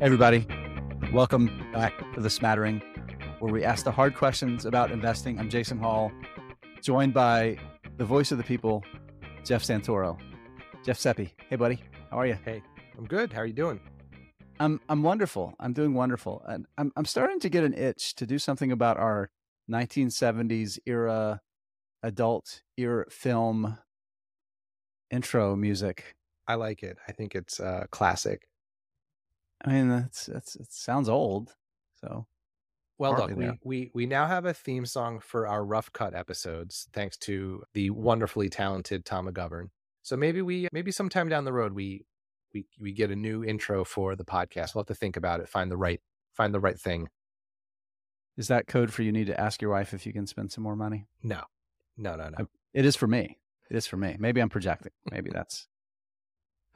everybody, welcome back to the Smattering, where we ask the hard questions about investing. I'm Jason Hall, joined by the voice of the people, Jeff Santoro. Jeff Seppi. Hey, buddy. How are you? Hey, I'm good. How are you doing? I'm I'm wonderful. I'm doing wonderful, and I'm I'm starting to get an itch to do something about our 1970s era adult era film intro music. I like it. I think it's uh, classic. I mean, that's that's it sounds old. So, well, look, we, we we now have a theme song for our rough cut episodes, thanks to the wonderfully talented Tom McGovern. So maybe we maybe sometime down the road we we we get a new intro for the podcast. We'll have to think about it, find the right find the right thing. Is that code for you need to ask your wife if you can spend some more money? No, no, no, no. It is for me. It is for me. Maybe I'm projecting. Maybe that's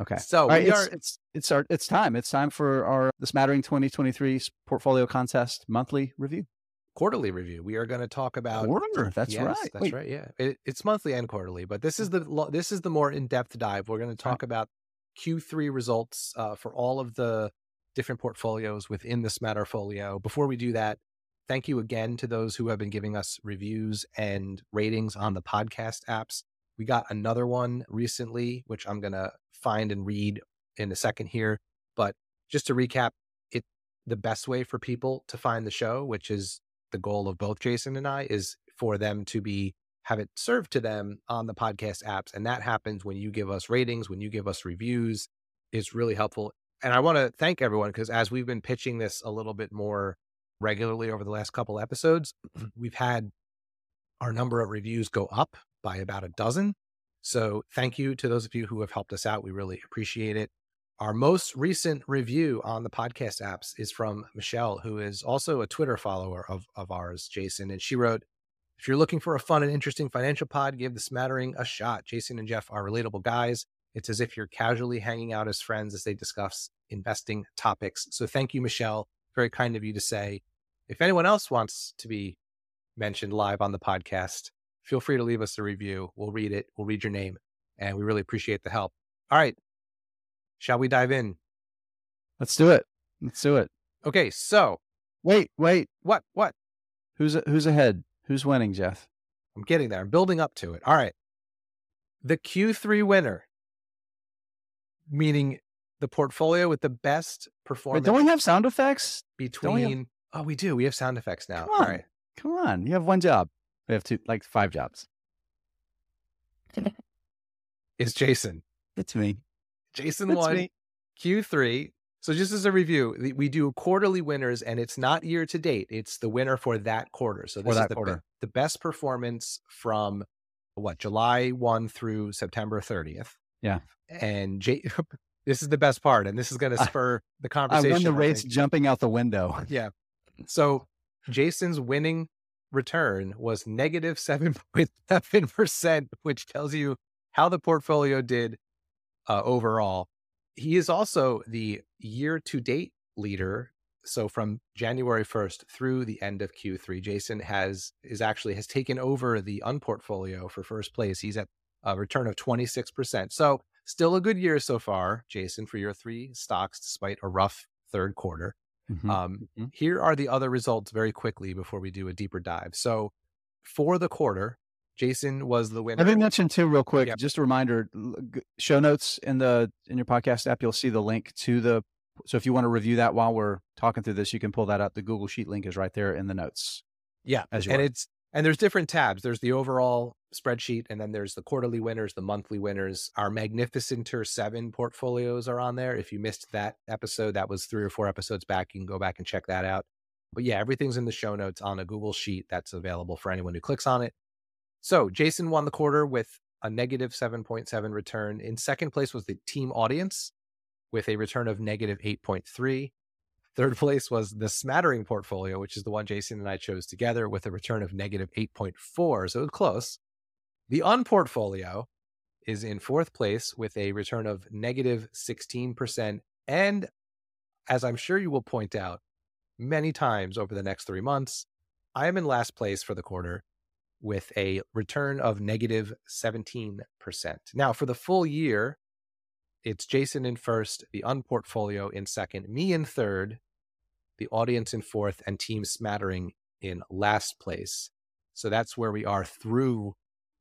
Okay. So right, it's, are, it's it's our it's time. It's time for our the Smattering 2023 portfolio contest monthly review. Quarterly review. We are going to talk about quarter. That's yes, right. That's Wait. right. Yeah, it, it's monthly and quarterly, but this is the this is the more in depth dive. We're going to talk right. about Q3 results uh, for all of the different portfolios within the Smatterfolio. Before we do that, thank you again to those who have been giving us reviews and ratings on the podcast apps. We got another one recently, which I'm going to find and read in a second here. But just to recap, it the best way for people to find the show, which is the goal of both Jason and I, is for them to be have it served to them on the podcast apps. And that happens when you give us ratings, when you give us reviews, is really helpful. And I want to thank everyone because as we've been pitching this a little bit more regularly over the last couple episodes, we've had our number of reviews go up by about a dozen. So thank you to those of you who have helped us out. We really appreciate it. Our most recent review on the podcast apps is from Michelle, who is also a Twitter follower of, of ours, Jason. And she wrote, if you're looking for a fun and interesting financial pod, give the smattering a shot. Jason and Jeff are relatable guys. It's as if you're casually hanging out as friends as they discuss investing topics. So thank you, Michelle. Very kind of you to say. If anyone else wants to be mentioned live on the podcast, feel free to leave us a review. We'll read it. We'll read your name. And we really appreciate the help. All right. Shall we dive in? Let's do it. Let's do it. Okay. So wait, wait. What? What? Who's who's ahead? Who's winning, Jeff? I'm getting there. I'm building up to it. All right. The Q3 winner, meaning the portfolio with the best performance. Wait, don't we have sound effects? Between. We have... Oh, we do. We have sound effects now. Come on. All right. Come on. You have one job. We have two, like five jobs. Is Jason. It's me. Jason it's won me. Q3. So just as a review, we do quarterly winners and it's not year to date. It's the winner for that quarter. So this is the, quarter. the best performance from what, July 1 through September 30th. Yeah. And J- this is the best part. And this is going to spur the conversation. I won the race jumping out the window. Yeah. So Jason's winning return was negative 7.7%, which tells you how the portfolio did uh, overall. He is also the year to date leader. So from January 1st through the end of Q3, Jason has is actually has taken over the unportfolio for first place. He's at a return of 26%. So still a good year so far, Jason, for your three stocks, despite a rough third quarter. Mm-hmm. Um, mm-hmm. Here are the other results very quickly before we do a deeper dive. So for the quarter, Jason was the winner. Let me mention too, real quick. Yep. Just a reminder: show notes in the in your podcast app. You'll see the link to the. So if you want to review that while we're talking through this, you can pull that up. The Google Sheet link is right there in the notes. Yeah, as and it's and there's different tabs. There's the overall spreadsheet, and then there's the quarterly winners, the monthly winners. Our Magnificenter 7 portfolios are on there. If you missed that episode, that was three or four episodes back. You can go back and check that out. But yeah, everything's in the show notes on a Google Sheet that's available for anyone who clicks on it. So Jason won the quarter with a negative 7.7 return. In second place was the team audience with a return of negative 8.3. Third place was the smattering portfolio, which is the one Jason and I chose together with a return of negative 8.4. So it was close. The unportfolio is in fourth place with a return of negative 16%. And as I'm sure you will point out many times over the next three months, I am in last place for the quarter with a return of negative 17%. Now, for the full year, it's Jason in first, the unportfolio in second, me in third, the audience in fourth, and Team Smattering in last place. So that's where we are through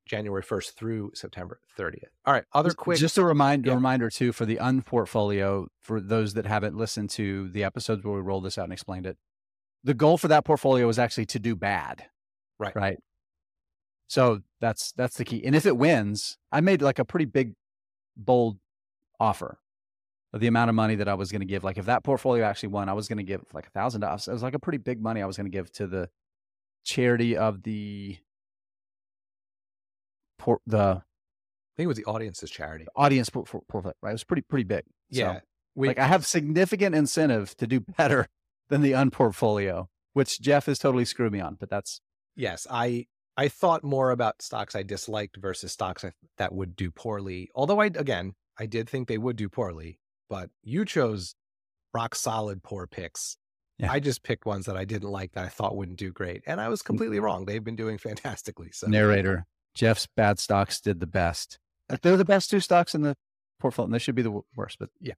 January 1st through September 30th. All right. Other quick. Just a reminder, yeah. reminder too for the unportfolio for those that haven't listened to the episodes where we rolled this out and explained it. The goal for that portfolio is actually to do bad. Right. Right. So that's that's the key. And if it wins, I made like a pretty big, bold offer of the amount of money that I was going to give. Like if that portfolio actually won, I was going to give like a thousand dollars. It was like a pretty big money I was going to give to the charity of the port the I think it was the audience's charity. Audience portfolio, right? It was pretty pretty big. Yeah. So, we, like I have significant incentive to do better than the unportfolio, which Jeff is totally screwed me on, but that's yes. I I thought more about stocks I disliked versus stocks I, that would do poorly. Although I again I did think they would do poorly, but you chose rock solid poor picks. Yeah. I just picked ones that I didn't like that I thought wouldn't do great, and I was completely wrong. They've been doing fantastically. So narrator Jeff's bad stocks did the best. Uh, They're the best two stocks in the portfolio. And they should be the worst, but yeah.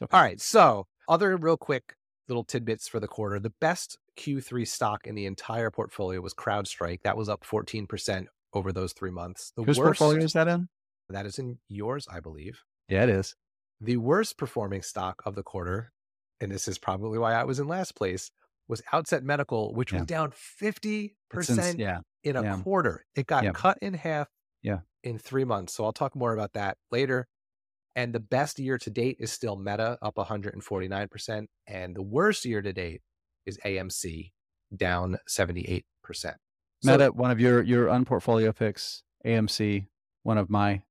Okay. All right. So other real quick little tidbits for the quarter. The best Q3 stock in the entire portfolio was CrowdStrike. That was up 14% over those three months. The Whose worst, portfolio is that in? That is in yours, I believe. Yeah, it is. The worst performing stock of the quarter, and this is probably why I was in last place, was Outset Medical, which yeah. was down 50% yeah. in a yeah. quarter. It got cut in half yeah. in three months. So I'll talk more about that later. And the best year to date is still Meta up 149%. And the worst year to date is AMC down 78%. So, Meta, one of your your unportfolio picks, AMC, one of my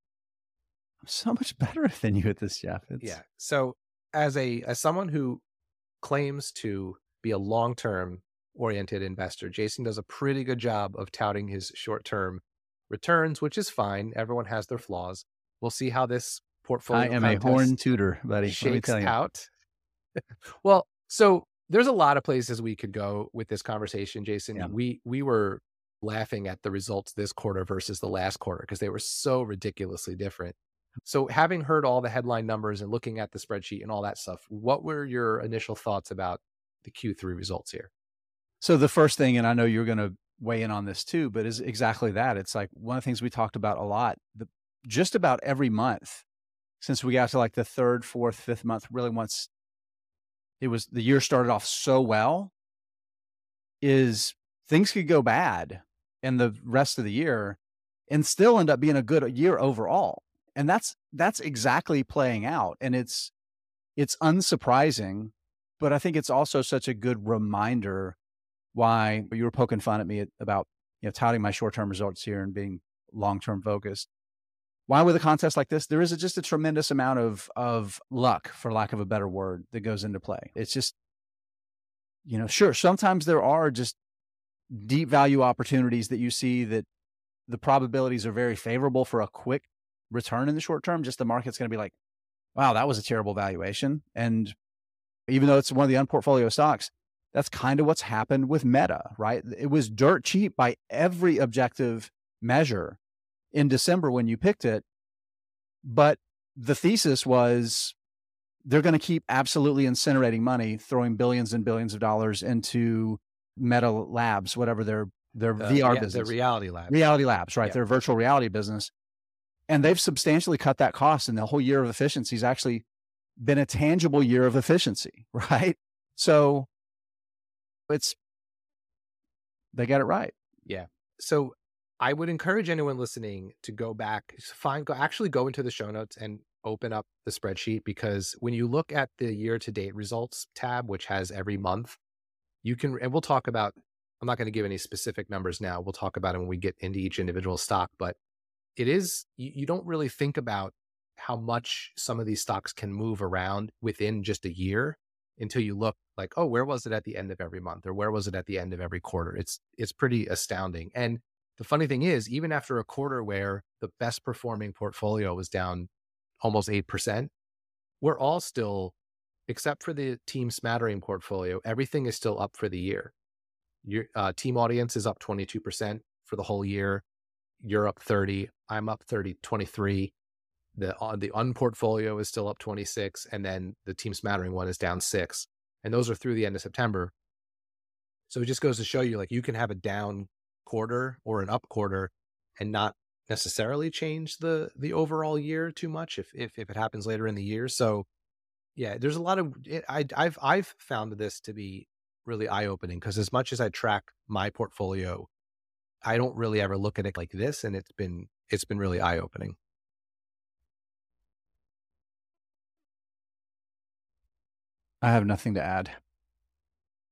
I'm so much better than you at this, Jeff. It's... Yeah. So as a as someone who claims to be a long term oriented investor, Jason does a pretty good job of touting his short term returns, which is fine. Everyone has their flaws. We'll see how this portfolio. I am a horn tutor, buddy. Shakes out. well, so there's a lot of places we could go with this conversation, Jason. Yeah. We we were laughing at the results this quarter versus the last quarter because they were so ridiculously different. So, having heard all the headline numbers and looking at the spreadsheet and all that stuff, what were your initial thoughts about the Q3 results here? So, the first thing, and I know you're going to weigh in on this too, but is exactly that. It's like one of the things we talked about a lot. The, just about every month since we got to like the third, fourth, fifth month, really once it was the year started off so well, is things could go bad in the rest of the year and still end up being a good year overall and that's that's exactly playing out and it's it's unsurprising but i think it's also such a good reminder why you were poking fun at me about you know touting my short-term results here and being long-term focused. Why with a contest like this there is a, just a tremendous amount of of luck for lack of a better word that goes into play. It's just you know sure sometimes there are just deep value opportunities that you see that the probabilities are very favorable for a quick return in the short term, just the market's going to be like, wow, that was a terrible valuation. And even though it's one of the unportfolio stocks, that's kind of what's happened with Meta, right? It was dirt cheap by every objective measure in December when you picked it. But the thesis was they're going to keep absolutely incinerating money, throwing billions and billions of dollars into Meta Labs, whatever their their uh, VR yeah, business, the Reality Labs, Reality Labs, right? Yeah. Their virtual reality business, and they've substantially cut that cost and the whole year of efficiency has actually been a tangible year of efficiency right? So it's they got it right. Yeah. So i would encourage anyone listening to go back find go actually go into the show notes and open up the spreadsheet because when you look at the year to date results tab which has every month you can and we'll talk about i'm not going to give any specific numbers now we'll talk about it when we get into each individual stock but it is you, you don't really think about how much some of these stocks can move around within just a year until you look like oh where was it at the end of every month or where was it at the end of every quarter? It's it's pretty astounding. And the funny thing is even after a quarter where the best performing portfolio was down almost 8% we're all still except for the team smattering portfolio everything is still up for the year. Your uh, team audience is up 22% for the whole year you're up 30 i'm up 30 23 The uh, the unportfolio is still up 26, and then the team smattering one is down six, and those are through the end of September. So it just goes to show you, like you can have a down quarter or an up quarter, and not necessarily change the the overall year too much if if if it happens later in the year. So yeah, there's a lot of it, I I've I've found this to be really eye opening because as much as I track my portfolio, I don't really ever look at it like this, and it's been it's been really eye opening. I have nothing to add.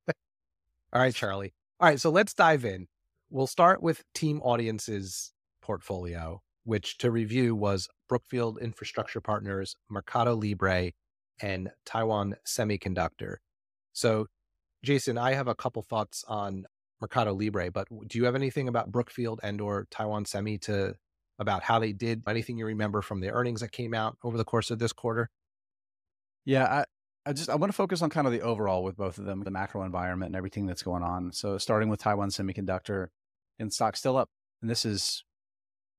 All right, Charlie. All right, so let's dive in. We'll start with team audiences portfolio, which to review was Brookfield Infrastructure Partners, Mercado Libre, and Taiwan Semiconductor. So, Jason, I have a couple thoughts on Mercado Libre, but do you have anything about Brookfield and or Taiwan Semi to about how they did? Anything you remember from the earnings that came out over the course of this quarter? Yeah, I, I just I want to focus on kind of the overall with both of them, the macro environment and everything that's going on. So starting with Taiwan Semiconductor, and stock still up, and this is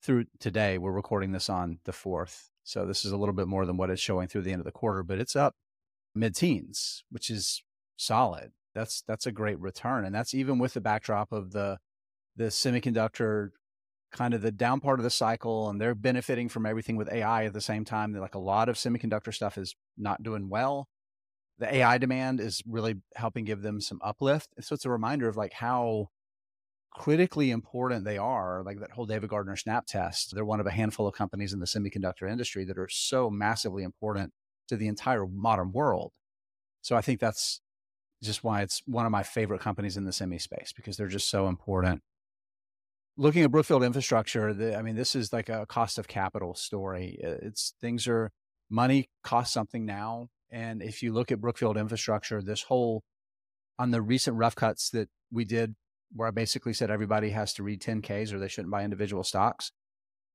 through today. We're recording this on the fourth, so this is a little bit more than what it's showing through the end of the quarter, but it's up mid-teens, which is solid. That's that's a great return, and that's even with the backdrop of the the semiconductor kind of the down part of the cycle, and they're benefiting from everything with AI at the same time. They're like a lot of semiconductor stuff is not doing well. The AI demand is really helping give them some uplift. So it's a reminder of like how critically important they are, like that whole David Gardner snap test. They're one of a handful of companies in the semiconductor industry that are so massively important to the entire modern world. So I think that's just why it's one of my favorite companies in the semi space because they're just so important. Looking at Brookfield infrastructure, the, I mean, this is like a cost of capital story. It's things are money costs something now. And if you look at Brookfield infrastructure, this whole on the recent rough cuts that we did where I basically said everybody has to read 10Ks or they shouldn't buy individual stocks.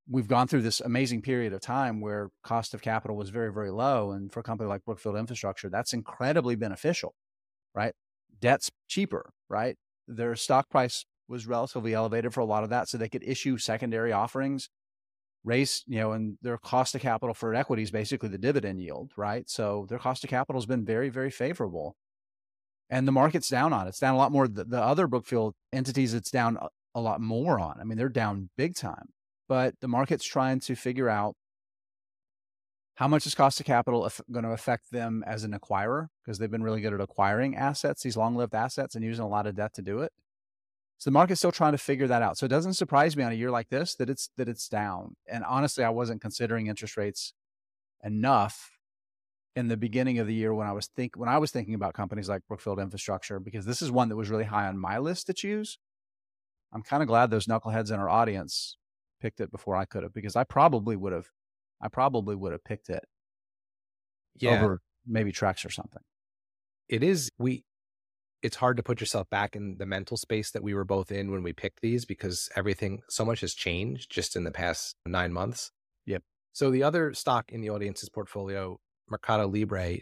We've gone through this amazing period of time where cost of capital was very, very low. And for a company like Brookfield Infrastructure, that's incredibly beneficial, right? Debt's cheaper, right? Their stock price was relatively elevated for a lot of that. So they could issue secondary offerings, raise, you know, and their cost of capital for equity is basically the dividend yield, right? So their cost of capital has been very, very favorable and the market's down on it. It's down a lot more. The, the other Brookfield entities, it's down a, a lot more on. I mean, they're down big time, but the market's trying to figure out how much is cost of capital going to affect them as an acquirer because they've been really good at acquiring assets, these long-lived assets, and using a lot of debt to do it. So the market's still trying to figure that out. So it doesn't surprise me on a year like this that it's that it's down. And honestly, I wasn't considering interest rates enough in the beginning of the year when I was think when I was thinking about companies like Brookfield Infrastructure because this is one that was really high on my list to choose. I'm kind of glad those knuckleheads in our audience picked it before I could have because I probably would have I probably would have picked it yeah. over maybe Trex or something. It is we it's hard to put yourself back in the mental space that we were both in when we picked these because everything so much has changed just in the past 9 months. Yep. So the other stock in the audience's portfolio Mercado Libre,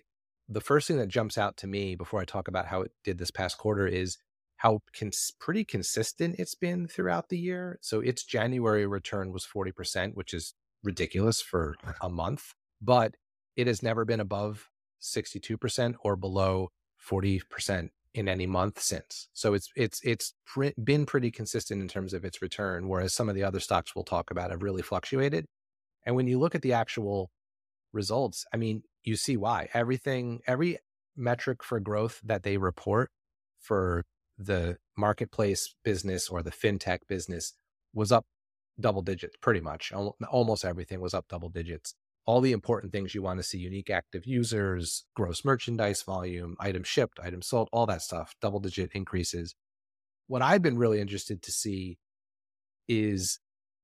the first thing that jumps out to me before I talk about how it did this past quarter is how cons- pretty consistent it's been throughout the year. So its January return was 40%, which is ridiculous for uh-huh. a month, but it has never been above 62% or below 40% in any month since. So it's it's it's pr- been pretty consistent in terms of its return whereas some of the other stocks we'll talk about have really fluctuated. And when you look at the actual results, I mean, you see why. Everything, every metric for growth that they report for the marketplace business or the fintech business was up double digits, pretty much. Almost everything was up double digits. All the important things you want to see unique active users, gross merchandise volume, items shipped, items sold, all that stuff, double digit increases. What I've been really interested to see is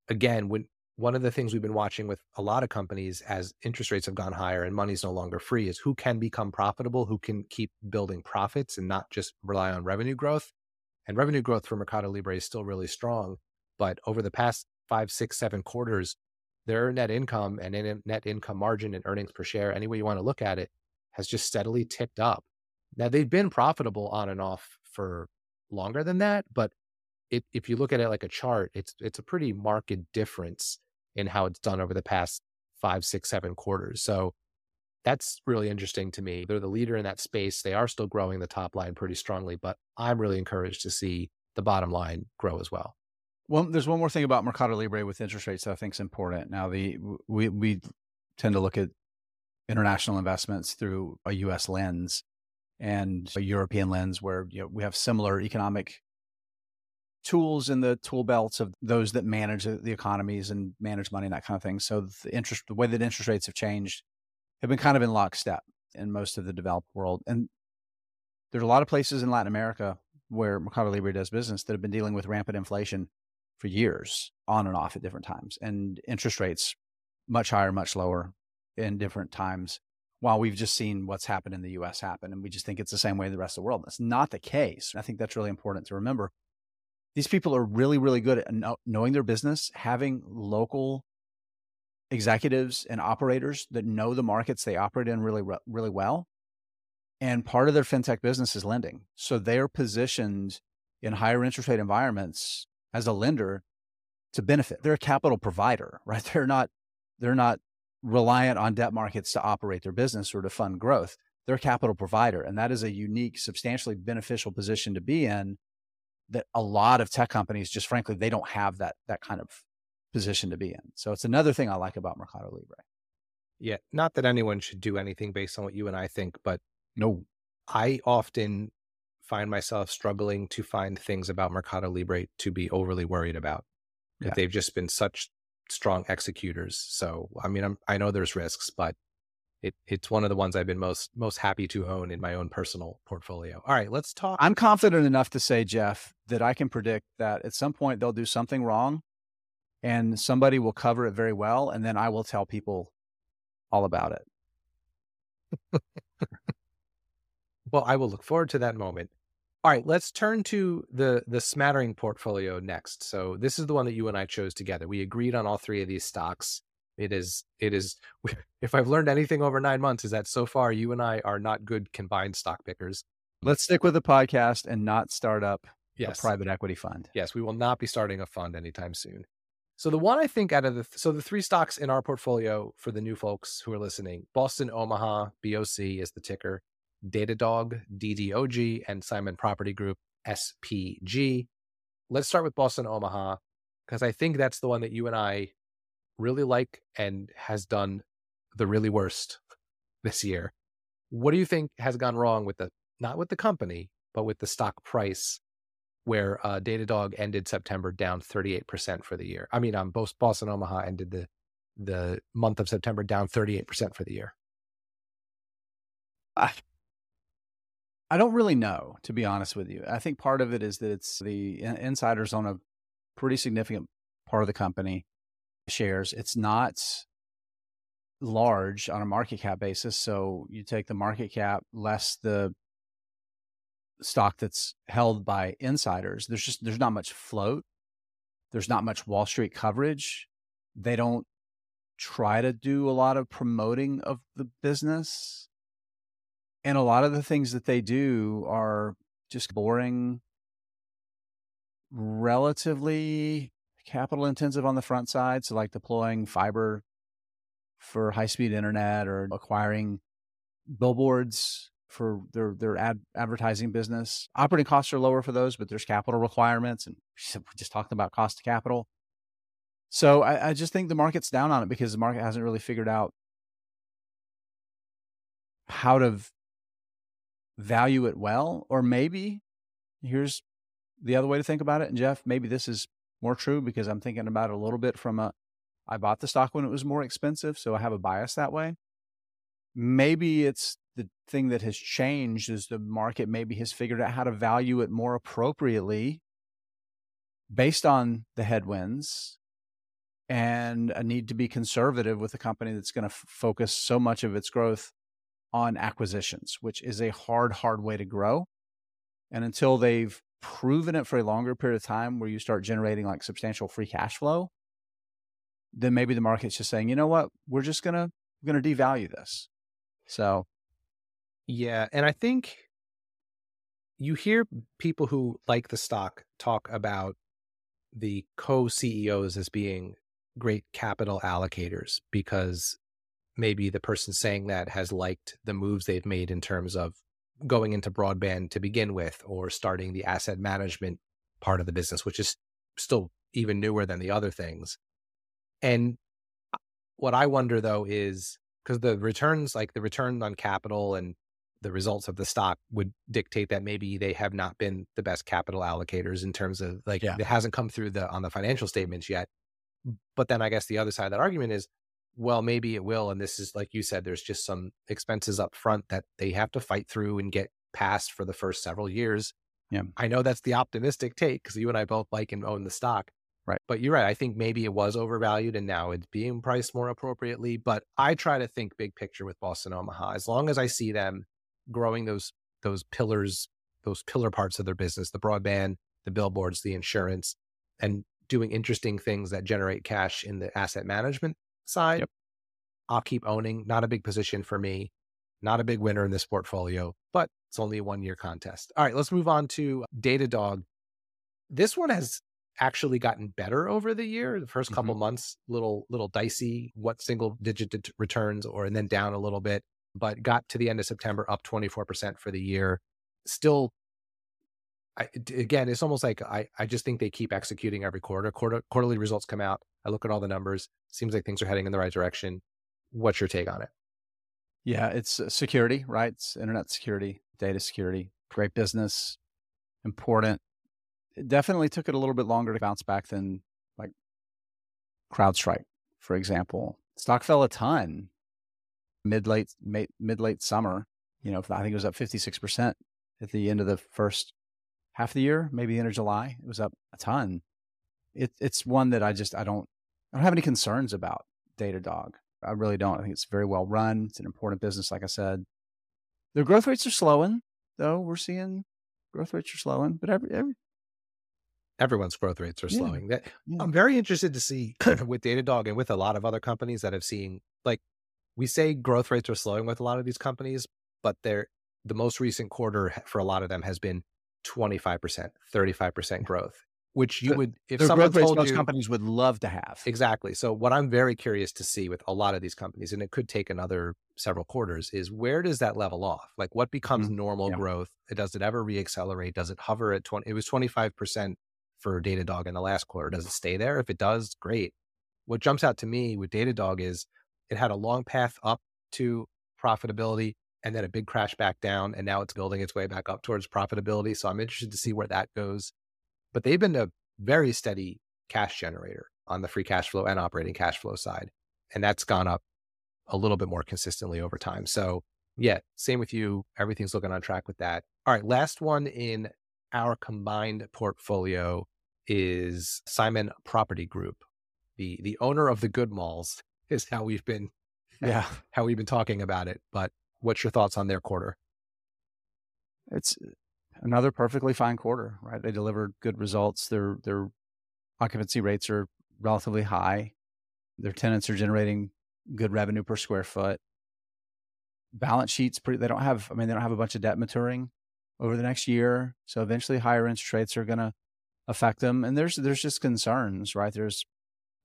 again, when one of the things we've been watching with a lot of companies as interest rates have gone higher and money's no longer free is who can become profitable, who can keep building profits and not just rely on revenue growth. And revenue growth for Mercado Libre is still really strong. But over the past five, six, seven quarters, their net income and net income margin and earnings per share, any way you want to look at it, has just steadily ticked up. Now they've been profitable on and off for longer than that, but it, if you look at it like a chart, it's it's a pretty marked difference in how it's done over the past five, six, seven quarters. So that's really interesting to me. They're the leader in that space. They are still growing the top line pretty strongly, but I'm really encouraged to see the bottom line grow as well. Well, there's one more thing about Mercado Libre with interest rates that I think is important. Now, the we we tend to look at international investments through a U.S. lens and a European lens, where you know, we have similar economic tools in the tool belts of those that manage the economies and manage money and that kind of thing. So the interest, the way that interest rates have changed, have been kind of in lockstep in most of the developed world. And there's a lot of places in Latin America where Mercado Libre does business that have been dealing with rampant inflation for years on and off at different times and interest rates much higher, much lower in different times while we've just seen what's happened in the US happen. And we just think it's the same way the rest of the world. That's not the case. I think that's really important to remember. These people are really, really good at knowing their business, having local executives and operators that know the markets they operate in really, really well. And part of their fintech business is lending. So they're positioned in higher interest rate environments as a lender to benefit. They're a capital provider, right? They're not, they're not reliant on debt markets to operate their business or to fund growth. They're a capital provider. And that is a unique, substantially beneficial position to be in that a lot of tech companies just frankly, they don't have that, that kind of position to be in. So it's another thing I like about Mercado Libre. Yeah. Not that anyone should do anything based on what you and I think, but no, I often find myself struggling to find things about Mercado Libre to be overly worried about. Yeah. They've just been such strong executors. So, I mean, I'm, I know there's risks, but it, it's one of the ones I've been most most happy to own in my own personal portfolio. All right, let's talk. I'm confident enough to say, Jeff, that I can predict that at some point they'll do something wrong, and somebody will cover it very well, and then I will tell people all about it. Well, I will look forward to that moment. All right, let's turn to the the smattering portfolio next. So this is the one that you and I chose together. We agreed on all three of these stocks. It is it is if I've learned anything over 9 months is that so far you and I are not good combined stock pickers. Let's stick with the podcast and not start up yes. a private equity fund. Yes, we will not be starting a fund anytime soon. So the one I think out of the so the three stocks in our portfolio for the new folks who are listening, Boston Omaha BOC is the ticker. Datadog, DDOG, and Simon Property Group, SPG. Let's start with Boston Omaha, because I think that's the one that you and I really like and has done the really worst this year. What do you think has gone wrong with the, not with the company, but with the stock price where uh, Datadog ended September down 38% for the year? I mean, um, both Boston Omaha ended the, the month of September down 38% for the year. Don't really know, to be honest with you. I think part of it is that it's the insiders own a pretty significant part of the company shares. It's not large on a market cap basis. So you take the market cap less the stock that's held by insiders. There's just there's not much float. There's not much Wall Street coverage. They don't try to do a lot of promoting of the business and a lot of the things that they do are just boring, relatively capital intensive on the front side. So, like deploying fiber for high speed internet or acquiring billboards for their their ad advertising business. Operating costs are lower for those, but there's capital requirements, and we just talked about cost of capital. So I, I just think the market's down on it because the market hasn't really figured out how to value it well. Or maybe here's the other way to think about it. And Jeff, maybe this is more true because I'm thinking about it a little bit from a I bought the stock when it was more expensive, so I have a bias that way. Maybe it's the thing that has changed is the market maybe has figured out how to value it more appropriately based on the headwinds and a need to be conservative with a company that's going to f- focus so much of its growth on acquisitions, which is a hard, hard way to grow. And until they've proven it for a longer period of time where you start generating like substantial free cash flow, then maybe the market's just saying, you know what, we're just gonna we're gonna devalue this. So yeah, and I think you hear people who like the stock talk about the co CEOs as being great capital allocators because maybe the person saying that has liked the moves they've made in terms of going into broadband to begin with or starting the asset management part of the business, which is still even newer than the other things. And what I wonder though is because the returns, like the return on capital and the results of the stock would dictate that maybe they have not been the best capital allocators in terms of like yeah. it hasn't come through the on the financial statements yet. But then I guess the other side of that argument is, well, maybe it will. And this is like you said, there's just some expenses up front that they have to fight through and get past for the first several years. Yeah. I know that's the optimistic take because you and I both like and own the stock. Right. But you're right. I think maybe it was overvalued and now it's being priced more appropriately. But I try to think big picture with Boston Omaha. As long as I see them growing those those pillars, those pillar parts of their business, the broadband, the billboards, the insurance, and doing interesting things that generate cash in the asset management side, yep. I'll keep owning. Not a big position for me. Not a big winner in this portfolio, but it's only a one year contest. All right, let's move on to Datadog. This one has actually gotten better over the year. The 1st couple mm-hmm. months, little little dicey, what single digit returns, or and then down a little bit, but got to the end of September up 24% for the year. Still I, again, it's almost like I, I just think they keep executing every quarter. quarter. Quarterly results come out. I look at all the numbers. Seems like things are heading in the right direction. What's your take on it? Yeah, it's uh, security, right? It's internet security, data security, great business, important. It definitely took it a little bit longer to bounce back than like CrowdStrike, for example. Stock fell a ton mid late mid late summer. You know, I think it was up fifty six percent at the end of the first half of the year, maybe the end of July. It was up a ton. It, it's one that I just I don't I don't have any concerns about Datadog. I really don't. I think it's very well run. It's an important business, like I said. Their growth rates are slowing, though. We're seeing growth rates are slowing, but every, every everyone's growth rates are slowing. Yeah, yeah. I'm very interested to see with Datadog and with a lot of other companies that have seen like we say growth rates are slowing with a lot of these companies, but they're the most recent quarter for a lot of them has been 25%, 35% growth, which you the, would, if someone told most you, companies would love to have. Exactly. So what I'm very curious to see with a lot of these companies, and it could take another several quarters, is where does that level off? Like what becomes mm-hmm. normal yeah. growth? Does it ever reaccelerate? Does it hover at 20? It was 25% for Datadog in the last quarter. Does it stay there? If it does, great. What jumps out to me with Datadog is it had a long path up to profitability and then a big crash back down. And now it's building its way back up towards profitability. So I'm interested to see where that goes. But they've been a very steady cash generator on the free cash flow and operating cash flow side. And that's gone up a little bit more consistently over time. So, yeah, same with you. Everything's looking on track with that. All right, last one in our combined portfolio is Simon Property Group. The the owner of the good malls is how we've been yeah, how we've been talking about it. But What's your thoughts on their quarter? It's another perfectly fine quarter, right? They delivered good results. Their their occupancy rates are relatively high. Their tenants are generating good revenue per square foot. Balance sheets pretty they don't have I mean they don't have a bunch of debt maturing over the next year. So eventually higher interest rates are going to affect them and there's there's just concerns, right? There's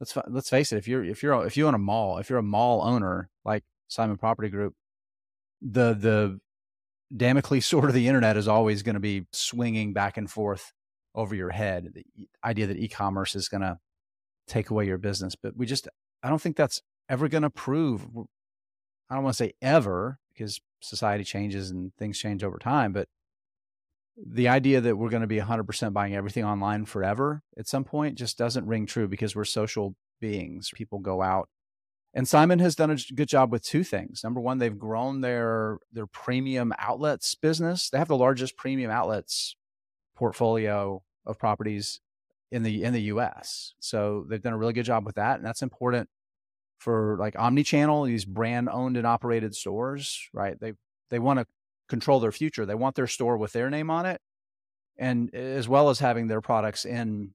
let's let's face it, if you're if you're if you own a mall, if you're a mall owner like Simon Property Group, the the Damocles sword of the internet is always going to be swinging back and forth over your head. The idea that e-commerce is going to take away your business, but we just I don't think that's ever going to prove. I don't want to say ever because society changes and things change over time, but the idea that we're going to be 100% buying everything online forever at some point just doesn't ring true because we're social beings. People go out and Simon has done a good job with two things. Number one, they've grown their their premium outlets business. They have the largest premium outlets portfolio of properties in the in the US. So they've done a really good job with that. And that's important for like omni-channel, these brand owned and operated stores, right? They they want to control their future. They want their store with their name on it. And as well as having their products in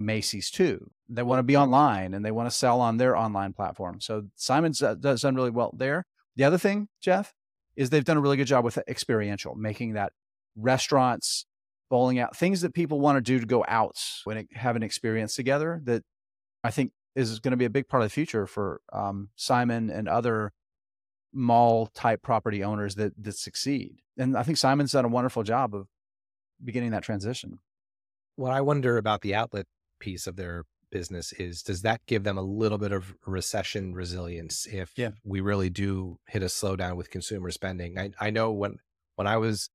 Macy's too. They want to be online and they want to sell on their online platform. So Simon's does done really well there. The other thing, Jeff, is they've done a really good job with experiential, making that restaurants, bowling out, things that people want to do to go out and have an experience together that I think is going to be a big part of the future for um, Simon and other mall type property owners that that succeed. And I think Simon's done a wonderful job of beginning that transition. What I wonder about the outlet piece of their business is does that give them a little bit of recession resilience if yeah. we really do hit a slowdown with consumer spending? I, I know when when I was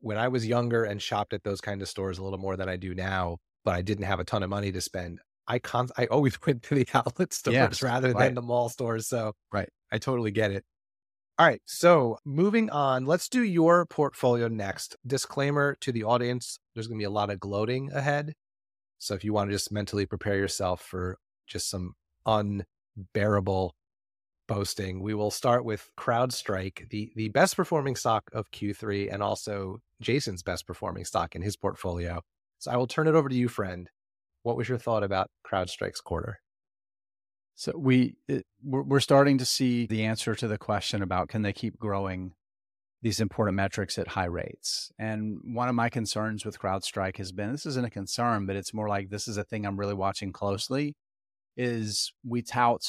when I was younger and shopped at those kind of stores a little more than I do now, but I didn't have a ton of money to spend. I con I always went to the outlet stores yes, rather right. than the mall stores. So right. I totally get it. All right. So moving on, let's do your portfolio next. Disclaimer to the audience there's going to be a lot of gloating ahead. So if you want to just mentally prepare yourself for just some unbearable boasting, we will start with CrowdStrike, the, the best performing stock of Q3 and also Jason's best performing stock in his portfolio. So I will turn it over to you, friend. What was your thought about CrowdStrike's quarter? So we it, we're, we're starting to see the answer to the question about can they keep growing these important metrics at high rates. And one of my concerns with CrowdStrike has been this isn't a concern, but it's more like this is a thing I'm really watching closely. Is we tout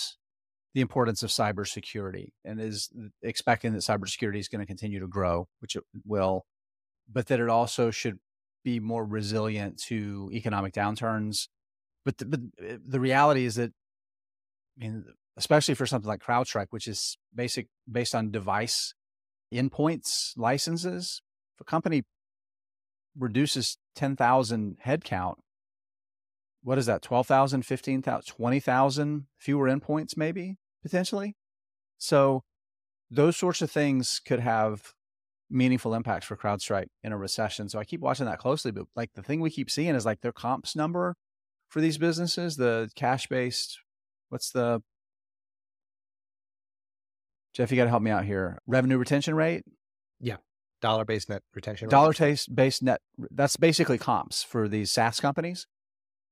the importance of cybersecurity and is expecting that cybersecurity is going to continue to grow, which it will, but that it also should be more resilient to economic downturns. But the, but uh, the reality is that, I mean, especially for something like CrowdStrike, which is basic based on device endpoints licenses, if a company reduces 10,000 headcount, what is that? 12,000, 15,000, 20,000 fewer endpoints, maybe potentially. So those sorts of things could have meaningful impacts for CrowdStrike in a recession. So I keep watching that closely. But like the thing we keep seeing is like their comps number for these businesses, the cash based, what's the Jeff, you got to help me out here. Revenue retention rate? Yeah. Dollar based net retention Dollar based net. That's basically comps for these SaaS companies.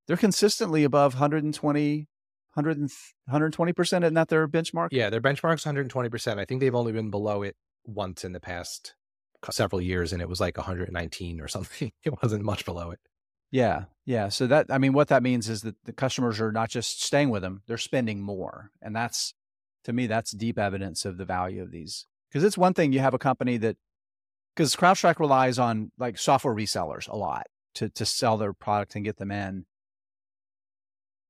They're consistently above 120, 100, 120%. Isn't that their benchmark? Yeah, their benchmark's 120%. I think they've only been below it once in the past several years, and it was like 119 or something. It wasn't much below it. Yeah. Yeah. So that, I mean, what that means is that the customers are not just staying with them, they're spending more. And that's, to me, that's deep evidence of the value of these. Because it's one thing you have a company that, because CrowdStrike relies on like software resellers a lot to to sell their product and get them in.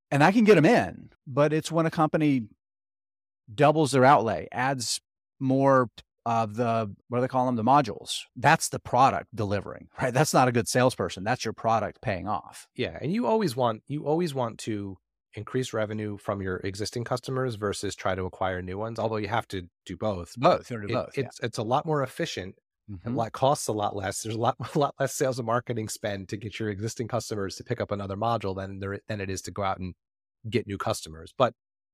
And I can get them in, but it's when a company doubles their outlay, adds more of the what do they call them the modules that's the product delivering right that's not a good salesperson that's your product paying off yeah and you always want you always want to increase revenue from your existing customers versus try to acquire new ones. Although you have to do both. Both. do it, both. It's it's a lot more efficient mm-hmm. and costs a lot less. There's a lot a lot less sales and marketing spend to get your existing customers to pick up another module than there than it is to go out and get new customers. But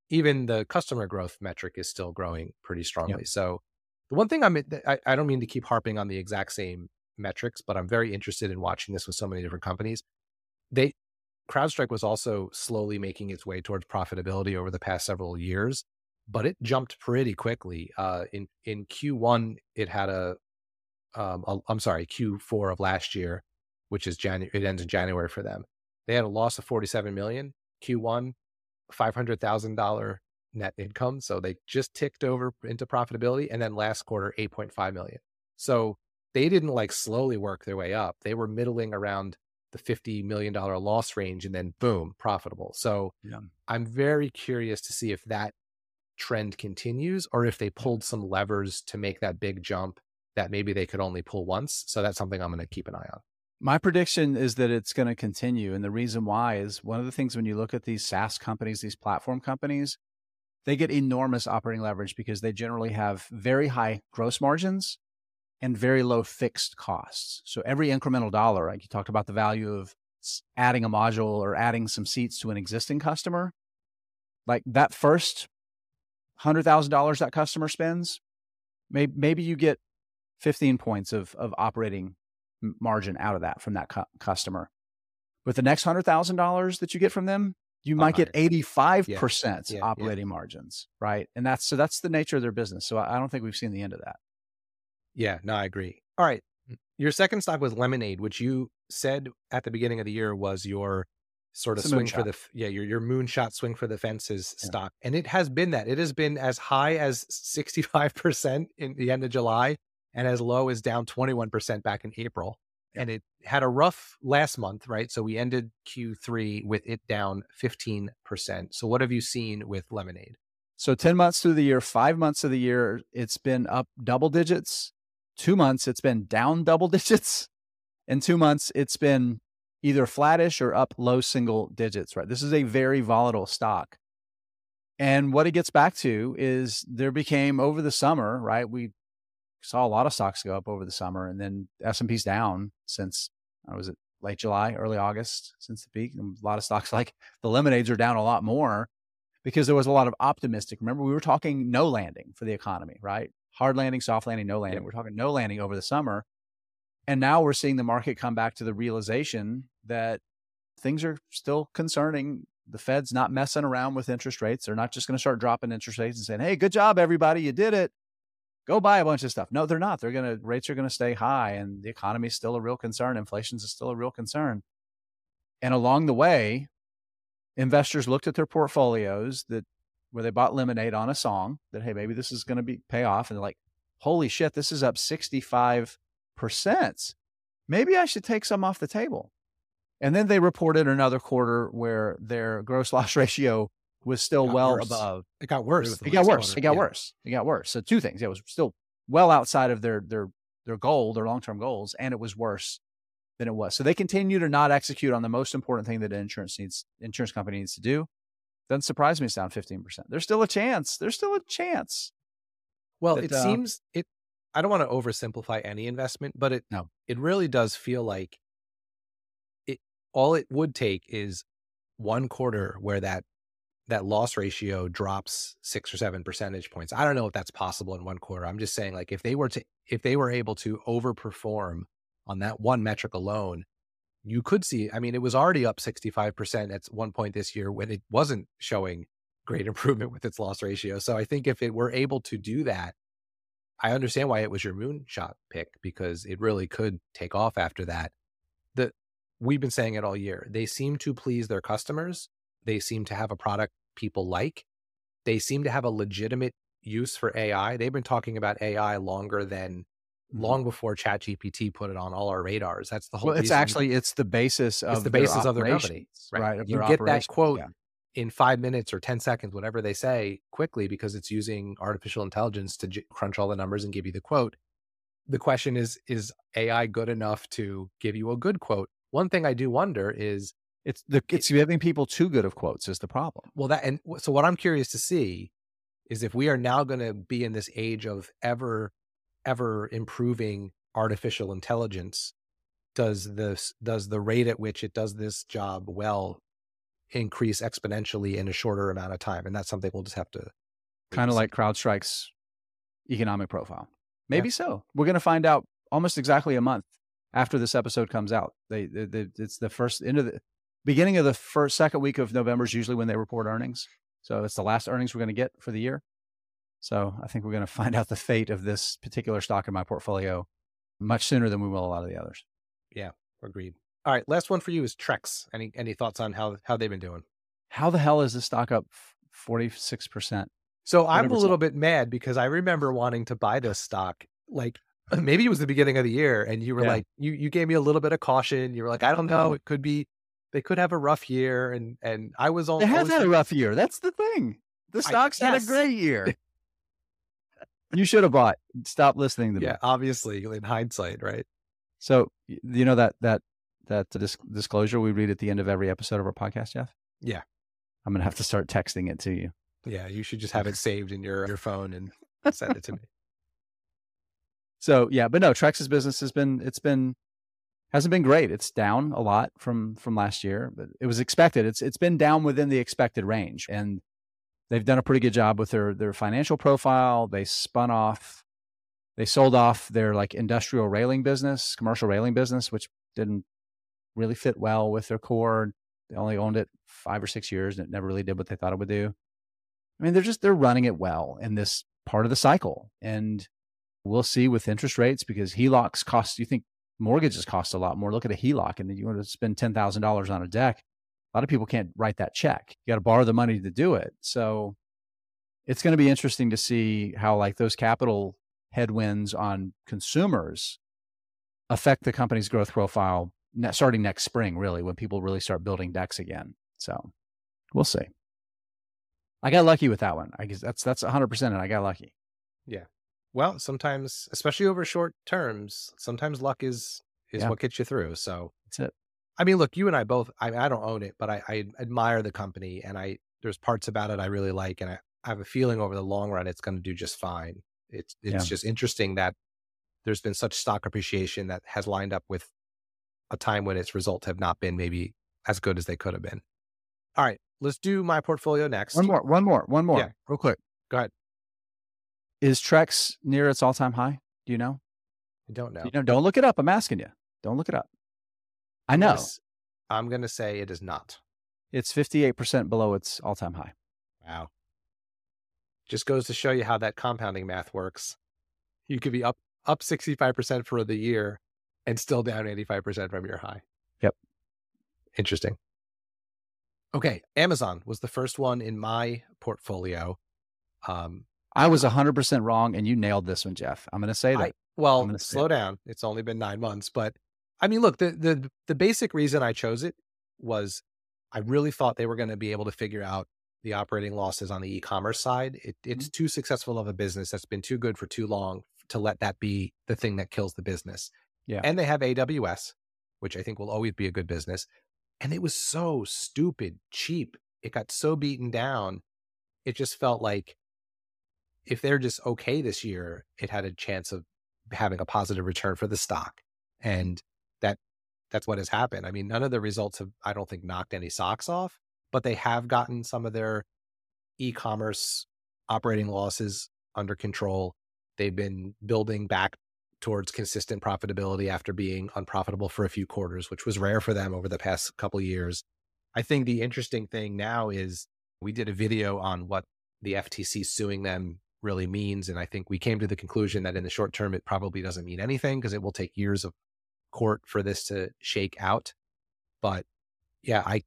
even the customer growth metric is still growing pretty strongly. Yep. So the one thing I'm I, I don't mean to keep harping on the exact same metrics, but I'm very interested in watching this with so many different companies. They CrowdStrike was also slowly making its way towards profitability over the past several years, but it jumped pretty quickly. Uh, in in Q1, it had a, um, a I'm sorry, Q4 of last year, which is January. It ends in January for them. They had a loss of 47 million. Q1, five hundred thousand dollar net income, so they just ticked over into profitability, and then last quarter, 8.5 million. So they didn't like slowly work their way up. They were middling around the $50 million loss range and then boom, profitable. So yeah. I'm very curious to see if that trend continues or if they pulled some levers to make that big jump that maybe they could only pull once. So that's something I'm going to keep an eye on. My prediction is that it's going to continue. And the reason why is one of the things when you look at these SaaS companies, these platform companies, they get enormous operating leverage because they generally have very high gross margins and very low fixed costs. So every incremental dollar, like you talked about the value of adding a module or adding some seats to an existing customer, like that first hundred thousand dollars that customer spends, maybe maybe you get 15 points of of operating margin out of that from that cu- customer. But the next hundred thousand dollars that you get from them, you might get 85% yeah. Yeah, operating yeah. margins, right? And that's so that's the nature of their business. So I don't think we've seen the end of that. Yeah, no, I agree. All right. Your second stock was Lemonade, which you said at the beginning of the year was your sort of swing for the yeah your your moonshot swing for the fences Yeah. stock, and it has been that. It has been as high as sixty five percent in the end of July, and as low as down twenty one percent back in April. And it had a rough last month, right? So we ended Q3 with it down fifteen percent. So what have you seen with Lemonade? So 10 months through the year, five months of the year, it's been up double digits. Two months, it's been down double digits. In two months, it's been either flattish or up low single digits, right? This is a very volatile stock. And what it gets back to is there became over the summer, right? We saw a lot of stocks go up over the summer and then S&P's down since, uh, was it late July, early August since the peak. And a lot of stocks like the lemonades are down a lot more because there was a lot of optimistic. Remember, we were talking no landing for the economy, right? Hard landing, soft landing, no landing. Yep. We're talking no landing over the summer. And now we're seeing the market come back to the realization that things are still concerning. The Fed's not messing around with interest rates. They're not just going to start dropping interest rates and saying, hey, good job, everybody. You did it. Go buy a bunch of stuff. No, they're not. They're going to, rates are going to stay high and the economy is still a real concern. Inflation is still a real concern. And along the way, investors looked at their portfolios that where they bought lemonade on a song that hey maybe this is going to be pay off and they're like holy shit this is up 65% maybe i should take some off the table and then they reported another quarter where their gross loss ratio was still well worse. above It got worse. it got worse quarter. it got Yeah. worse it got worse so two things it was still well outside of their their their goal their long-term goals and it was worse than it was so they continue to not execute on the most important thing that insurance needs insurance company needs to do doesn't surprise me it's down 15% there's still a chance there's still a chance Well, that, it uh, seems it. I don't want to oversimplify any investment, but it No. it really does feel like it. All it would take is one quarter where that that loss ratio drops six or seven percentage points. I don't know if that's possible in one quarter. I'm just saying, like, if they were to if they were able to overperform on that one metric alone, you could see. I mean, it was already up 65 percent at one point this year when it wasn't showing great improvement with its loss ratio. So I think if it were able to do that, I understand why it was your moonshot pick because it really could take off after that. The we've been saying it all year. They seem to please their customers. They seem to have a product people like. They seem to have a legitimate use for AI. They've been talking about AI longer than. Mm-hmm. long before ChatGPT put it on all our radars. That's the whole. well it's actually it's the basis of the basis of their company, right? right, You get that quote yeah. in five minutes or 10 seconds, whatever they say, quickly because it's using artificial intelligence to j- crunch all the numbers and give you the quote. The question is Is AI good enough to give you a good quote? One thing I do wonder is, it's the it's giving people too good of quotes is the problem well, that, and so what I'm curious to see is if we are now going to be in this age of ever, ever improving artificial intelligence, does this, does the rate at which it does this job well increase exponentially in a shorter amount of time? And that's something we'll just have to kind of like CrowdStrike's economic profile. Maybe so. We're going to find out almost exactly a month after this episode comes out. They, they, they it's the first end of the beginning of the first second week of November is usually when they report earnings. So it's the last earnings we're going to get for the year. So I think we're going to find out the fate of this particular stock in my portfolio much sooner than we will a lot of the others. Yeah, agreed. All right, last one for you is Trex. Any any thoughts on how how they've been doing? How the hell is this stock up 46%? So I'm a little bit mad because I remember wanting to buy this stock. Like maybe it was the beginning of the year, and you were Yeah. like, you you gave me a little bit of caution. You were like, I don't know, it could be, they could have a rough year, and and I was all. They have had a rough year. That's the thing. The I- stock's had yes. a great year. You should have bought. Stop listening to me. yeah, obviously in hindsight, right? So you know that that that dis- disclosure we read at the end of every episode of our podcast, Jeff. Yeah. I'm gonna have to start texting it to you. Yeah, you should just have it saved in your your phone and send it to me. So yeah, but no, Trex's business has been it's been hasn't been great. It's down a lot from from last year, but it was expected. It's it's been down within the expected range, and they've done a pretty good job with their their financial profile. They spun off, they sold off their like industrial railing business, commercial railing business, which didn't really fit well with their core. They only owned it five or six years, and it never really did what they thought it would do. I mean, they're just they're running it well in this part of the cycle, and we'll see with interest rates because HELOCs cost. You think mortgages cost a lot more? Look at a HELOC, and then you want to spend ten thousand dollars on a deck. A lot of people can't write that check. You got to borrow the money to do it. So it's going to be interesting to see how like those capital headwinds on consumers affect the company's growth profile starting next spring, really, when people really start building decks again. So we'll see. I got lucky with that one. I guess that's that's 100% and I got lucky. Yeah. Well, sometimes, especially over short terms, sometimes luck is is yeah. what gets you through. So that's it. I mean, look, you and I both. I, I don't own it, but I, I admire the company, and I there's parts about it I really like, and I, I have a feeling over the long run it's going to do just fine. It's it's yeah. just interesting that there's been such stock appreciation that has lined up with a time when its results have not been maybe as good as they could have been. All right, let's do my portfolio next. One more, one more, one more, yeah. real quick. Go ahead. Is Trex near its all-time high? Do you know? I don't know. You know, don't look it up. I'm asking you. Don't look it up. I know. Yes, I'm going to say it is not. It's 58% below its all-time high. Wow. Just goes to show you how that compounding math works. You could be up up 65% for the year and still down 85% from your high. Yep. Interesting. Okay, Amazon was the first one in my portfolio. Um, I was 100% wrong and you nailed this one, Jeff. I'm going to say that. I, well, slow down. It's only been 9 months, but I mean, look, the the the basic reason I chose it was I really thought they were going to be able to figure out the operating losses on the e-commerce side. It, it's mm-hmm. too successful of a business that's been too good for too long to let that be the thing that kills the business. Yeah. And they have AWS, which I think will always be a good business. And it was so stupid cheap. It got so beaten down. It just felt like if they're just okay this year, it had a chance of having a positive return for the stock. And that's what has happened. I mean, none of the results have, I don't think, knocked any socks off, but they have gotten some of their e-commerce operating losses under control. They've been building back towards consistent profitability after being unprofitable for a few quarters, which was rare for them over the past couple years. I think the interesting thing now is we did a video on what the FTC suing them really means. And I think we came to the conclusion that in the short term, it probably doesn't mean anything because it will take years of court for this to shake out. But yeah, I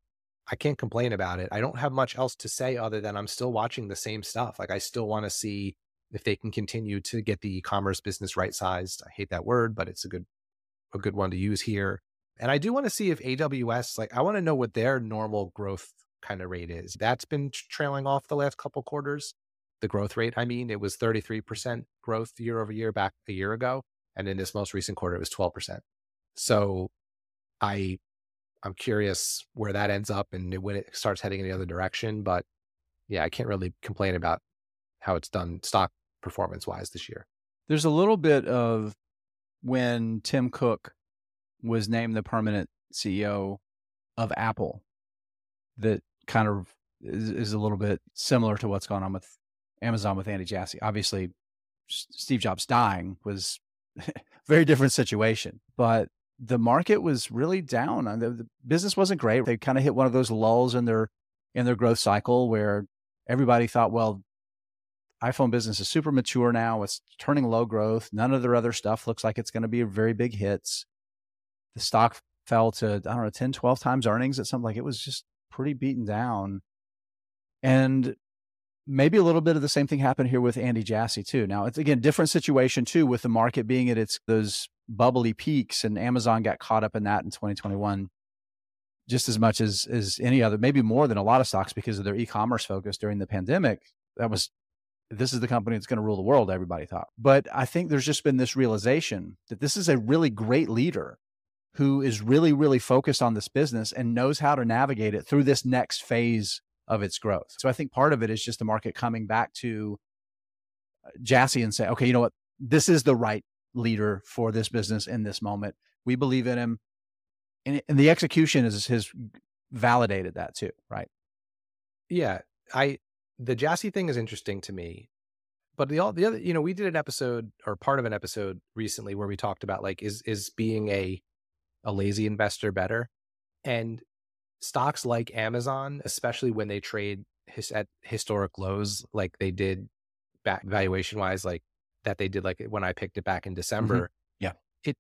I can't complain about it. I don't have much else to say other than I'm still watching the same stuff. Like I still want to see if they can continue to get the e-commerce business right sized. I hate that word, but it's a good a good one to use here. And I do want to see if AWS like I want to know what their normal growth kind of rate is. That's been trailing off the last couple quarters. The growth rate, I mean, it was 33% growth year over year back a year ago, and in this most recent quarter it was 12%. So I I'm curious where that ends up and when it starts heading in the other direction. But yeah, I can't really complain about how it's done stock performance wise this year. There's a little bit of when Tim Cook was named the permanent CEO of Apple that kind of is, is, a little bit similar to what's going on with Amazon with Andy Jassy. Obviously, Steve Jobs dying was very different situation, but the market was really down. Uh, the, the business wasn't great. They kind of hit one of those lulls in their in their growth cycle where everybody thought, well, iPhone business is super mature now. It's turning low growth. None of their other stuff looks like it's going to be very big hits. The stock fell to, I don't know, 10, 12 times earnings at something like it was just pretty beaten down. And maybe a little bit of the same thing happened here with Andy Jassy too. Now it's again different situation too with the market being at its those bubbly peaks and Amazon got caught up in that in 2021 just as much as as any other maybe more than a lot of stocks because of their e-commerce focus during the pandemic. That was this is the company that's going to rule the world everybody thought. But I think there's just been this realization that this is a really great leader who is really really focused on this business and knows how to navigate it through this next phase of its growth. So I think part of it is just the market coming back to uh, Jassy and say, okay, you know what? This is the right leader for this business in this moment. We believe in him. And, and the execution is has validated that too, right? Yeah. I the Jassy thing is interesting to me. But the all the other, you know, we did an episode or part of an episode recently where we talked about like is is being a a lazy investor better? And stocks like Amazon, especially when they trade his, at historic lows, like they did back valuation wise, like that they did, like when I picked it back in mm-hmm. December. Mm-hmm. Yeah. It,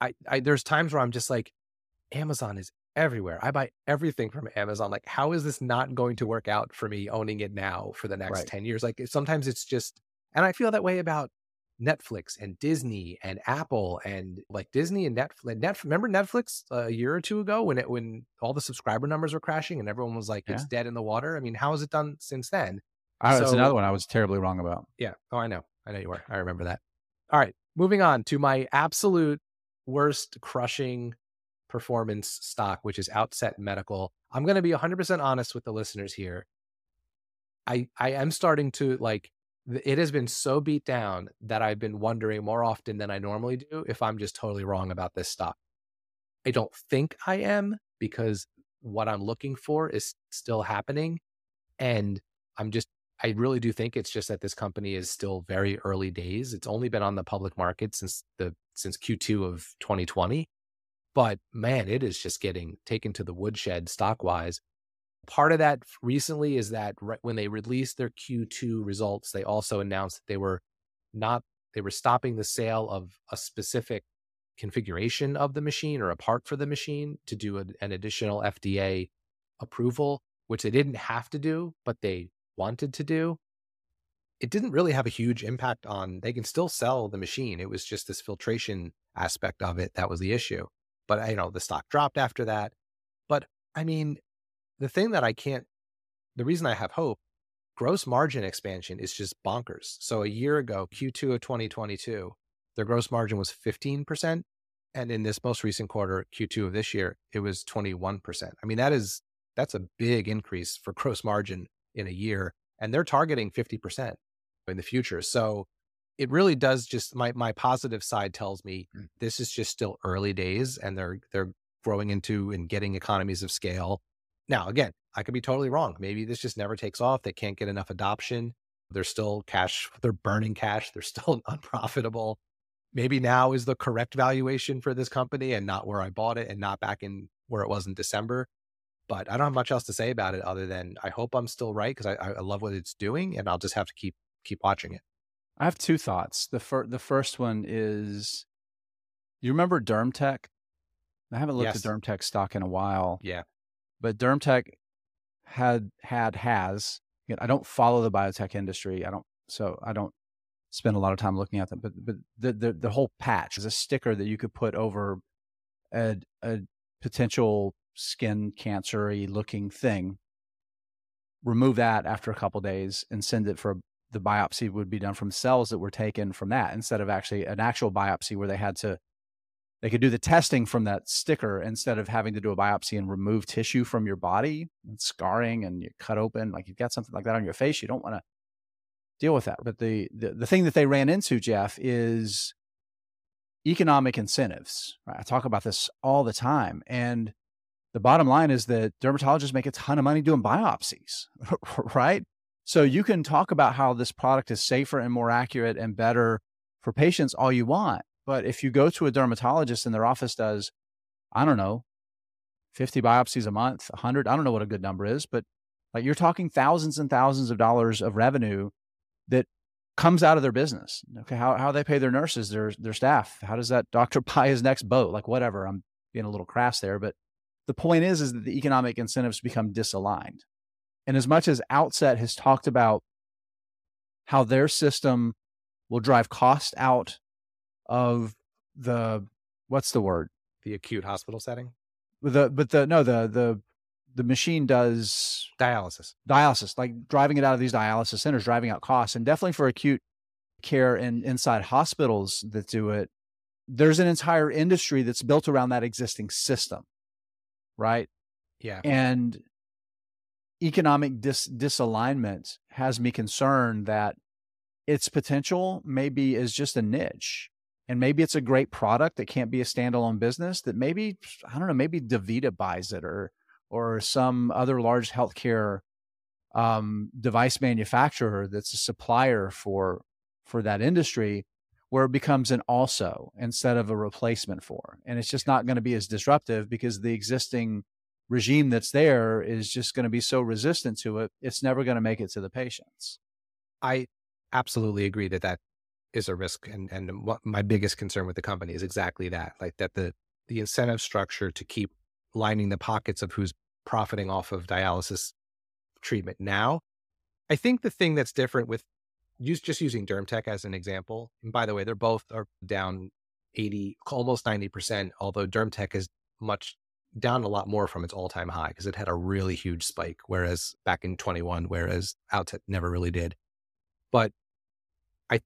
I, I, there's times where I'm just like, Amazon is everywhere. I buy everything from Amazon. Like, how is this not going to work out for me owning it now for the next Right. 10 years? Like, sometimes it's just, and I feel that way about Netflix and Disney and Apple and like Disney and Netflix. Netf- remember Netflix uh, a year or two ago when it, when all the subscriber numbers were crashing and everyone was like, it's dead in the water. I mean, how has it done since then? I, it's another one I was terribly wrong about. Yeah. Oh, I know. I know you were. I remember that. All right. Moving on to my absolute worst crushing performance stock, which is Outset Medical. I'm going to be 100% honest with the listeners here. I I am starting to like it has been so beat down that I've been wondering more often than I normally do if I'm just totally wrong about this stock. I don't think I am because what I'm looking for is still happening and I'm just I really do think it's just that this company is still very early days. It's only been on the public market since the since Q2 of 2020. But man, it is just getting taken to the woodshed stock wise. Part of that recently is that right when they released their Q2 results, they also announced that they were not they were stopping the sale of a specific configuration of the machine or a part for the machine to do an, an additional FDA approval, which they didn't have to do, but they wanted to do. It didn't really have a huge impact on they can still sell the machine. It was just this filtration aspect of it that was the issue. But you know, the stock dropped after that. But I mean, the thing that I can't the reason I have hope, gross margin expansion is just bonkers. So a year ago, Q2 of 2022, their gross margin was 15%. And in this most recent quarter, Q2 of this year, it was 21%. I mean, that is that's a big increase for gross margin in a year. And they're targeting 50% in the future. So it really does just my my positive side tells me Mm. this is just still early days and they're they're growing into and getting economies of scale. Now, again, I could be totally wrong. Maybe this just never takes off. They can't get enough adoption. They're still cash, they're burning cash. They're still unprofitable. Maybe now is the correct valuation for this company and not where I bought it and not back in where it was in December. But I don't have much else to say about it other than I hope I'm still right because I, I love what it's doing and I'll just have to keep keep watching it. I have two thoughts. The fir- the first one is you remember DermTech? I haven't looked Yes. at DermTech stock in a while, Yeah. but DermTech had had has. again, I don't follow the biotech industry. I don't so I don't spend a lot of time looking at them. But but the the, the whole patch is a sticker that you could put over a a potential skin cancery looking thing. Remove that after a couple days and send it for the biopsy would be done from cells that were taken from that instead of actually an actual biopsy where they had to they could do the testing from that sticker instead of having to do a biopsy and remove tissue from your body and scarring and you cut open like you've got something like that on your face you don't want to deal with that but the, the the thing that they ran into jeff is economic incentives right? i talk about this all the time and the bottom line is that dermatologists make a ton of money doing biopsies right so you can talk about how this product is safer and more accurate and better for patients all you want. But if you go to a dermatologist and their office does, I don't know, 50 biopsies a month, 100, I don't know what a good number is, but like you're talking thousands and thousands of dollars of revenue that comes out of their business. Okay, how how they pay their nurses, their their staff. How does that doctor buy his next boat? Like whatever. I'm being a little crass there, but the point is is that the economic incentives become disaligned. And as much as Outset has talked about how their system will drive cost out of the what's the word? The acute hospital setting. The but the no the the the machine does Dialysis. dialysis, like driving it out of these dialysis centers, driving out costs, and definitely for acute care in inside hospitals that do it. There's an entire industry that's built around that existing system, right? Yeah. and economic dis- disalignment has me concerned that its potential maybe is just a niche and maybe it's a great product that can't be a standalone business that maybe i don't know maybe davita buys it or or some other large healthcare um, device manufacturer that's a supplier for for that industry where it becomes an also instead of a replacement for and it's just not going to be as disruptive because the existing regime that's there is just going to be so resistant to it, it's never going to make it to the patients. I absolutely agree that that is a risk, and and my biggest concern with the company is exactly that, like that the the incentive structure to keep lining the pockets of who's profiting off of dialysis treatment now. I think the thing that's different with use just using DermTech as an example, and by the way, they're both are down 80, almost 90%, although DermTech is much down a lot more from its all-time high because it had a really huge spike, whereas back in 21, whereas Outset never really did. But I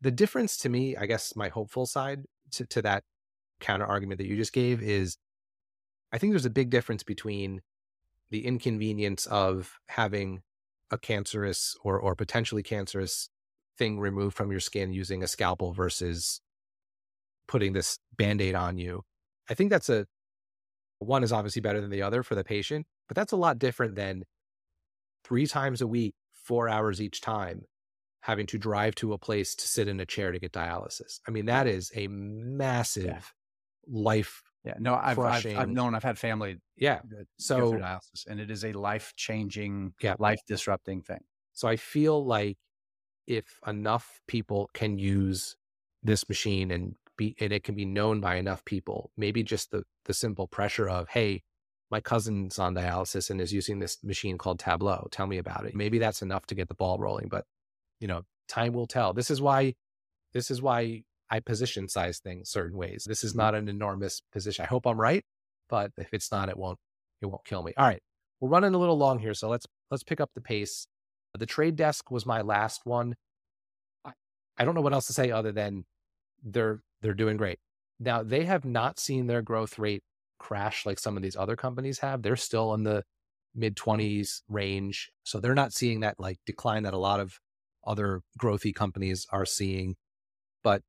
the difference to me, I guess my hopeful side to, to that counter argument that you just gave is I think there's a big difference between the inconvenience of having a cancerous or or potentially cancerous thing removed from your skin using a scalpel versus putting this band-aid on you. I think that's a one is obviously better than the other for the patient, but that's a lot different than three times a week, four hours each time, having to drive to a place to sit in a chair to get dialysis. I mean, that is a massive yeah. life. Yeah, no, I've, I've, I've known I've had family. Yeah, so dialysis, and it is a life changing, yeah. life disrupting thing. So I feel like if enough people can use this machine and be and it can be known by enough people, maybe just the the simple pressure of, hey, my cousin's on dialysis and is using this machine called Tablo. Tell me about it. Maybe that's enough to get the ball rolling, but you know, time will tell. This is why this is why I position size things certain ways. This is mm-hmm. not an enormous position. I hope I'm right, but if it's not, it won't it won't kill me. All right. We're running a little long here, so let's let's pick up the pace. The trade desk was my last one. I, I don't know what else to say other than they're they're doing great. Now, they have not seen their growth rate crash like some of these other companies have. They're still in the mid 20s range. So they're not seeing that like decline that a lot of other growthy companies are seeing. But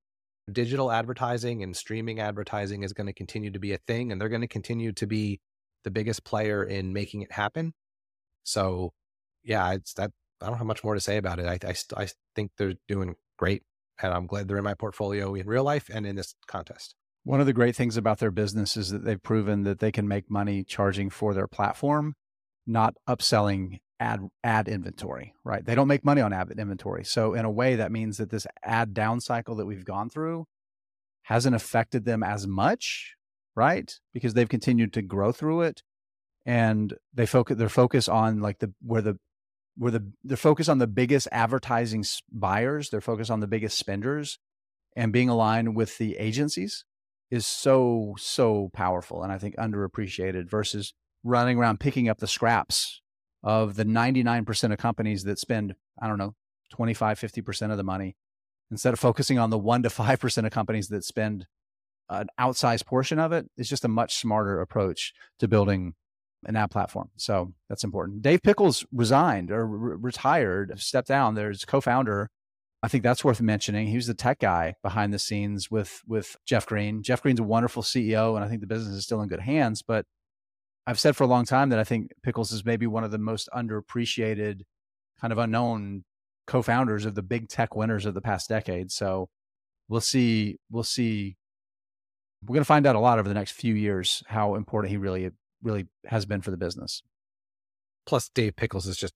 digital advertising and streaming advertising is going to continue to be a thing and they're going to continue to be the biggest player in making it happen. So, yeah, it's that I don't have much more to say about it. I, I, I think they're doing great and I'm glad they're in my portfolio in real life and in this contest. One of the great things about their business is that they've proven that they can make money charging for their platform, not upselling ad ad inventory, right? They don't make money on ad inventory. So in a way that means that this ad down cycle that we've gone through hasn't affected them as much, right? Because they've continued to grow through it and they focus their focus on like the where the where the they're focused on the biggest advertising buyers, they're focused on the biggest spenders, and being aligned with the agencies is so so powerful and I think underappreciated versus running around picking up the scraps of the 99% of companies that spend I don't know 25 50% of the money instead of focusing on the 1 to 5% of companies that spend an outsized portion of it, is just a much smarter approach to building an app platform. So that's important. Dave Pickles resigned or re- retired, stepped down. There's co-founder. I think that's worth mentioning. He was the tech guy behind the scenes with with Jeff Green. Jeff Green's a wonderful CEO, and I think the business is still in good hands. But I've said for a long time that I think Pickles is maybe one of the most underappreciated, kind of unknown co-founders of the big tech winners of the past decade. So we'll see. We'll see. We're going to find out a lot over the next few years how important he really really has been for the business. Plus, Dave Pickles is just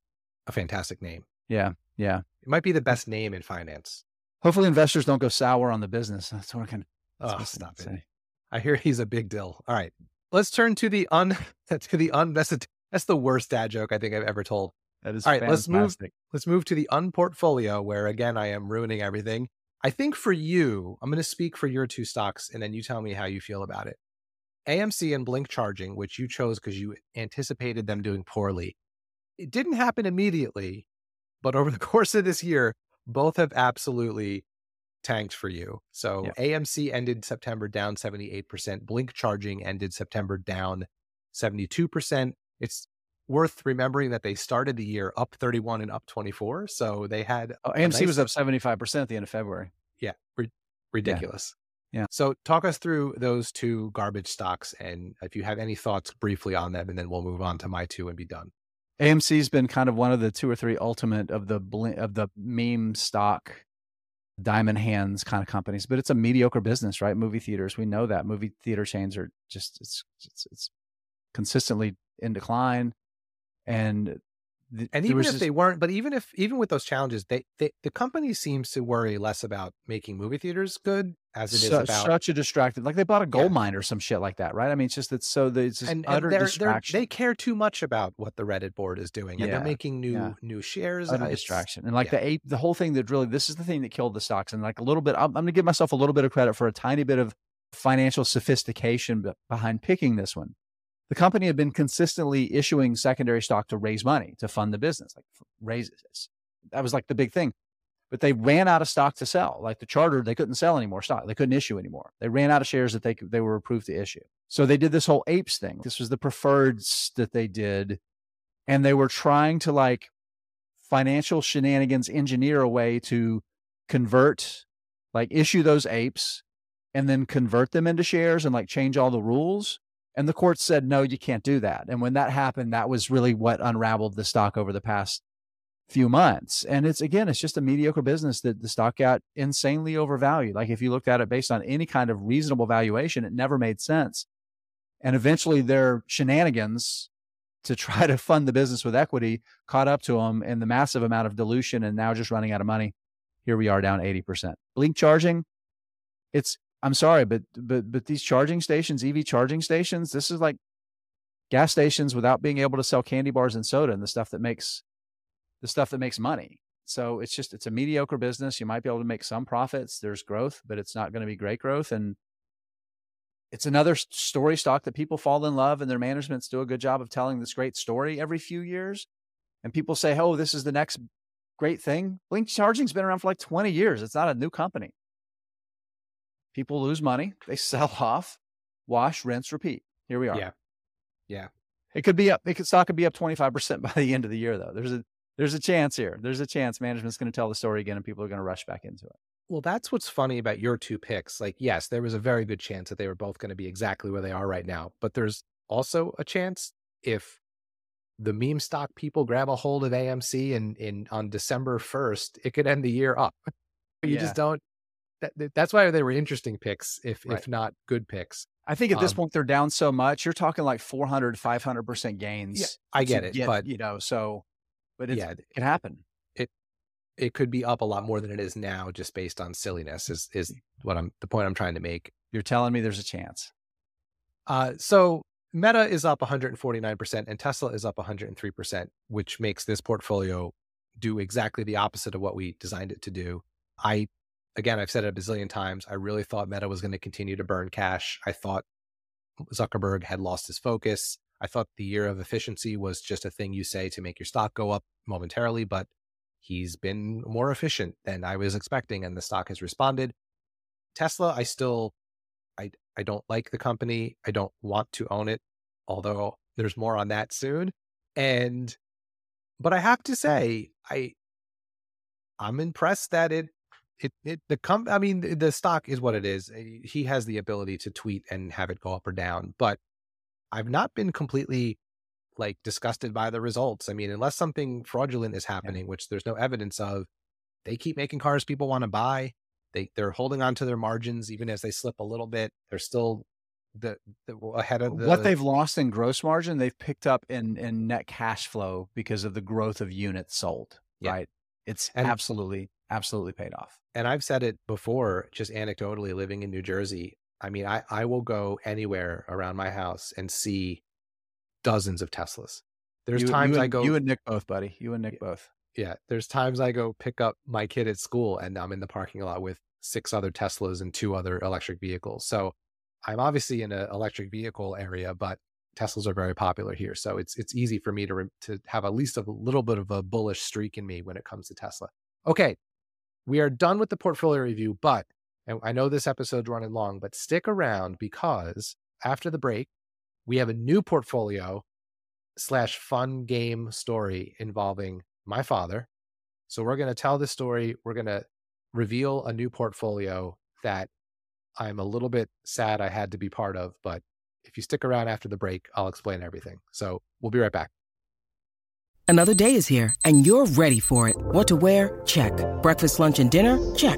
a fantastic name. Yeah, yeah. It might be the best name in finance. Hopefully, investors don't go sour on the business. That's what I can. Oh, stop it! Say. I hear he's a big deal. All right, let's turn to the un to the unvested. That's the worst dad joke I think I've ever told. That is all right. Fantastic. Let's move. Let's move to the unportfolio, where again I am ruining everything. I think for you, I'm going to speak for your two stocks, and then you tell me how you feel about it. AMC and Blink charging, which you chose because you anticipated them doing poorly, it didn't happen immediately, but over the course of this year, both have absolutely tanked for you. So yeah. AMC ended September down 78%. Blink charging ended September down 72%. It's worth remembering that they started the year up 31 and up 24. So they had oh, AMC nice... was up 75% at the end of February. Yeah. ridiculous. Yeah. So talk us through those two garbage stocks and if you have any thoughts briefly on them, and then we'll move on to my two and be done. AMC's been kind of one of the two or three ultimate of the of the meme stock diamond hands kind of companies, but it's a mediocre business, right? Movie theaters, we know that movie theater chains are just it's it's, it's consistently in decline, and the, and even if just... they weren't, but even if even with those challenges, they, they the company seems to worry less about making movie theaters good as it is Su- about such a distracted. Like they bought a gold Yeah. mine or some shit like that, right? I mean, it's just it's so that it's just and, utter and they're, they're, distraction. they care too much about what the Reddit board is doing, and Yeah, they're making new yeah. new shares. utter uh, it's- distraction. And like the ape, the whole thing that really, this is the thing that killed the stocks. And like a little bit, I'm, I'm going to give myself a little bit of credit for a tiny bit of financial sophistication behind picking this one. The company had been consistently issuing secondary stock to raise money to fund the business, like raises. That was like the big thing. But they ran out of stock to sell. Like the charter, they couldn't sell any more stock. They couldn't issue anymore. They ran out of shares that they could, they were approved to issue. So they did this whole apes thing. This was the preferreds that they did, and they were trying to like financial shenanigans engineer a way to convert, like issue those apes, and then convert them into shares and like change all the rules. And the court said, no, you can't do that. And when that happened, that was really what unraveled the stock over the past few months. And it's again, it's just a mediocre business that the stock got insanely overvalued. Like if you looked at it based on any kind of reasonable valuation, it never made sense. And eventually their shenanigans to try to fund the business with equity caught up to them and the massive amount of dilution and now just running out of money. Here we are down 80%. Blink charging, it's I'm sorry, but but but these charging stations, EV charging stations, this is like gas stations without being able to sell candy bars and soda and the stuff that makes the stuff that makes money. So it's just it's a mediocre business. You might be able to make some profits. There's growth, but it's not going to be great growth. And it's another story stock that people fall in love and their managements do a good job of telling this great story every few years. And people say, oh, this is the next great thing. Blink Charging's been around for like 20 years. It's not a new company. People lose money, they sell off, wash, rinse, repeat. Here we are. Yeah. Yeah. It could be up, it could stock could be up 25% by the end of the year, though. There's a there's a chance here. There's a chance management's going to tell the story again and people are going to rush back into it. Well, that's what's funny about your two picks. Like, yes, there was a very good chance that they were both going to be exactly where they are right now. But there's also a chance if the meme stock people grab a hold of AMC and in on December 1st, it could end the year up. You Yeah. just don't. That, that- that's why they were interesting picks, if Right. if not good picks. I think at this Um, point they're down so much. You're talking like 400, 500% gains. Yeah, I get it, but you know, so, but yeah, it can happen. it could be up a lot more than it is now, just based on silliness. Is is what I'm the point I'm trying to make. You're telling me there's a chance. Uh, so Meta is up 149% and Tesla is up 103%, which makes this portfolio do exactly the opposite of what we designed it to do. I, again, I've said it a bazillion times. I really thought Meta was going to continue to burn cash. I thought Zuckerberg had lost his focus. I thought the year of efficiency was just a thing you say to make your stock go up momentarily, but he's been more efficient than I was expecting, and the stock has responded. Tesla, I still I I don't like the company. I don't want to own it, although there's more on that soon. And but I have to say, I I'm impressed that it it it the com I mean the- stock is what it is. He has the ability to tweet and have it go up or down, but I've not been completely like disgusted by the results. I mean, unless something fraudulent is happening, which there's no evidence of, they keep making cars people want to buy. They they're holding on to their margins even as they slip a little bit. They're still the, the ahead of the what they've lost in gross margin, they've picked up in, in net cash flow because of the growth of units sold, Yeah. right? It's And- absolutely, absolutely paid off. and I've said it before, just anecdotally living in New Jersey. I mean, I, I will go anywhere around my house and see dozens of Teslas. There's You- times you I go, You and Nick both, buddy. You and Nick both. yeah, there's times I go pick up my kid at school and I'm in the parking lot with six other Teslas and two other electric vehicles. So I'm obviously in an electric vehicle area, but Teslas are very popular here. So it's it's easy for me to re- to have at least a little bit of a bullish streak in me when it comes to Tesla. Okay, we are done with the portfolio review, but and I know this episode's running long, but stick around because after the break, we have a new portfolio slash fun game story involving my father. So we're going to tell this story. We're going to reveal a new portfolio that I'm a little bit sad I had to be part of, but if you stick around after the break, I'll explain everything. So we'll be right back. Another day is here, and you're ready for it. What to wear? Check. Breakfast, lunch, and dinner? Check.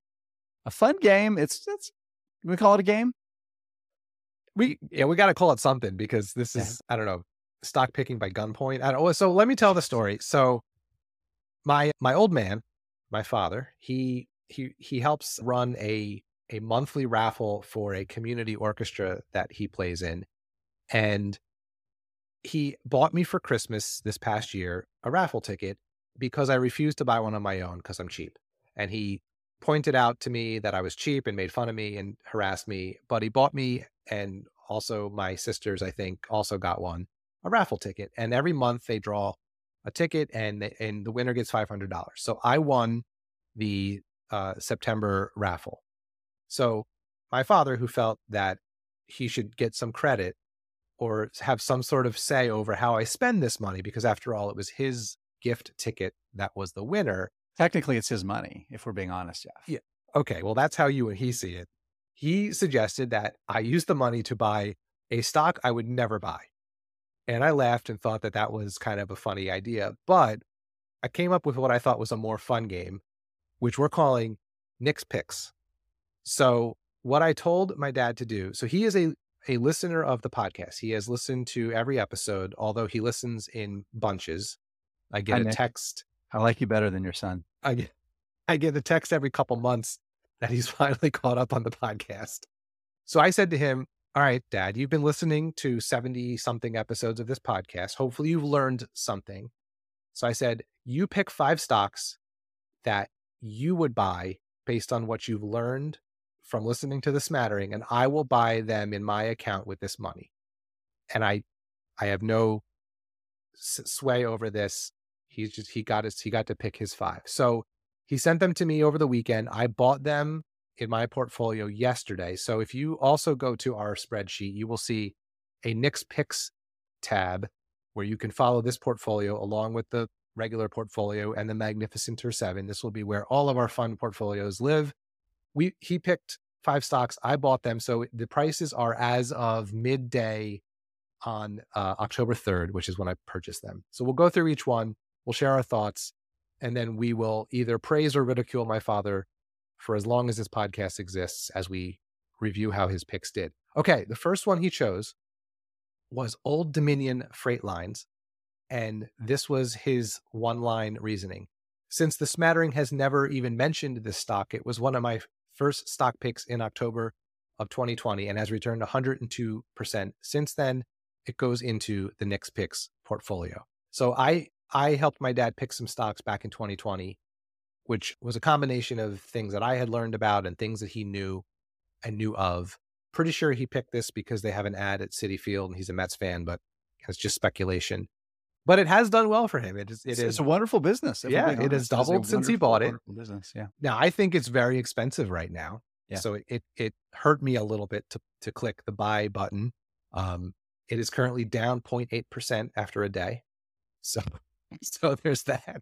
A fun game. It's, it's, can we call it a game? We, yeah, we got to call it something because this Yeah. is, I don't know, stock picking by gunpoint. I don't. So let me tell the story. So my, my old man, my father, he, he, he helps run a, a monthly raffle for a community orchestra that he plays in. And he bought me for Christmas this past year a raffle ticket because I refused to buy one on my own because I'm cheap. And he pointed out to me that I was cheap and made fun of me and harassed me. But he bought me and also my sisters, I think, also got one a raffle ticket. And every month they draw a ticket and and the winner gets five hundred dollars. So I won the uh, September raffle. So my father, who felt that he should get some credit or have some sort of say over how I spend this money, because after all, it was his gift ticket that was the winner. Technically, it's his money, if we're being honest, Jeff. Yeah. Okay, well, that's how you and he see it. He suggested that I use the money to buy a stock I would never buy. And I laughed and thought that that was kind of a funny idea. But I came up with what I thought was a more fun game, which we're calling Nick's Picks. So, what I told my dad to do, so he is a, a listener of the podcast. He has listened to every episode, although he listens in bunches. I get Hi, a Nick. text I like you better than your son. I get I get text every couple months that he's finally caught up on the podcast. So I said to him, All right, Dad, you've been listening to 70 something episodes of this podcast. Hopefully you've learned something. So I said, You pick five stocks that you would buy based on what you've learned from listening to the smattering, and I will buy them in my account with this money. And I I have no sway over this. He's just he got his he got to pick his five. So he sent them to me over the weekend. I bought them in my portfolio yesterday. So if you also go to our spreadsheet, you will see a Nick's Picks tab where you can follow this portfolio along with the regular portfolio and the Magnificenter 7. This will be where all of our fund portfolios live. We he picked five stocks. I bought them. So the prices are as of midday on uh, October 3rd, which is when I purchased them. So we'll go through each one, we'll share our thoughts, and then we will either praise or ridicule my father for as long as this podcast exists as we review how his picks did. Okay, the first one he chose was Old Dominion Freight Lines, and this was his one line reasoning. Since the smattering has never even mentioned this stock, it was one of my first stock picks in October of 2020 and has returned 102% since then it goes into the Nick's picks portfolio. So I I helped my dad pick some stocks back in 2020, which was a combination of things that I had learned about and things that he knew and knew of. Pretty sure he picked this because they have an ad at Citi Field and he's a Mets fan, but it's just speculation. But it has done well for him. It is. It It's, is. it's a wonderful business. Yeah, it has honest. It's a doubled since he bought it. Business, yeah. Now I think it's very expensive right now. Yeah. So it, it it hurt me a little bit to to click the buy button. Um, it is currently down 0.8 percent after a day. So so there's that.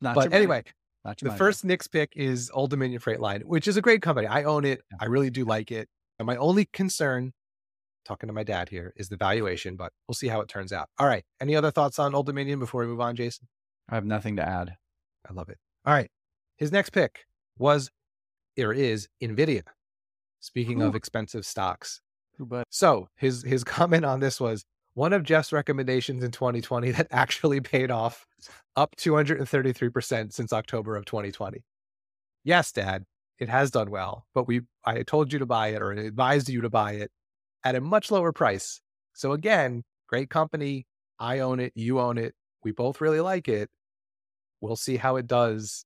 Not but anyway, Not the first Nick's pick is Old Dominion Freight Line, which is a great company. I own it. I really do like it. And my only concern, talking to my dad here, is the valuation, but we'll see how it turns out. All right. Any other thoughts on Old Dominion before we move on, Jason? I have nothing to add. I love it. All right. His next pick was or is Nvidia. Speaking of expensive stocks. But So his his comment on this was one of Jeff's recommendations in 2020 that actually paid off up 233% since October of 2020. Yes, Dad, it has done well, but we I told you to buy it or advised you to buy it at a much lower price. So again, great company. I own it, you own it. We both really like it. We'll see how it does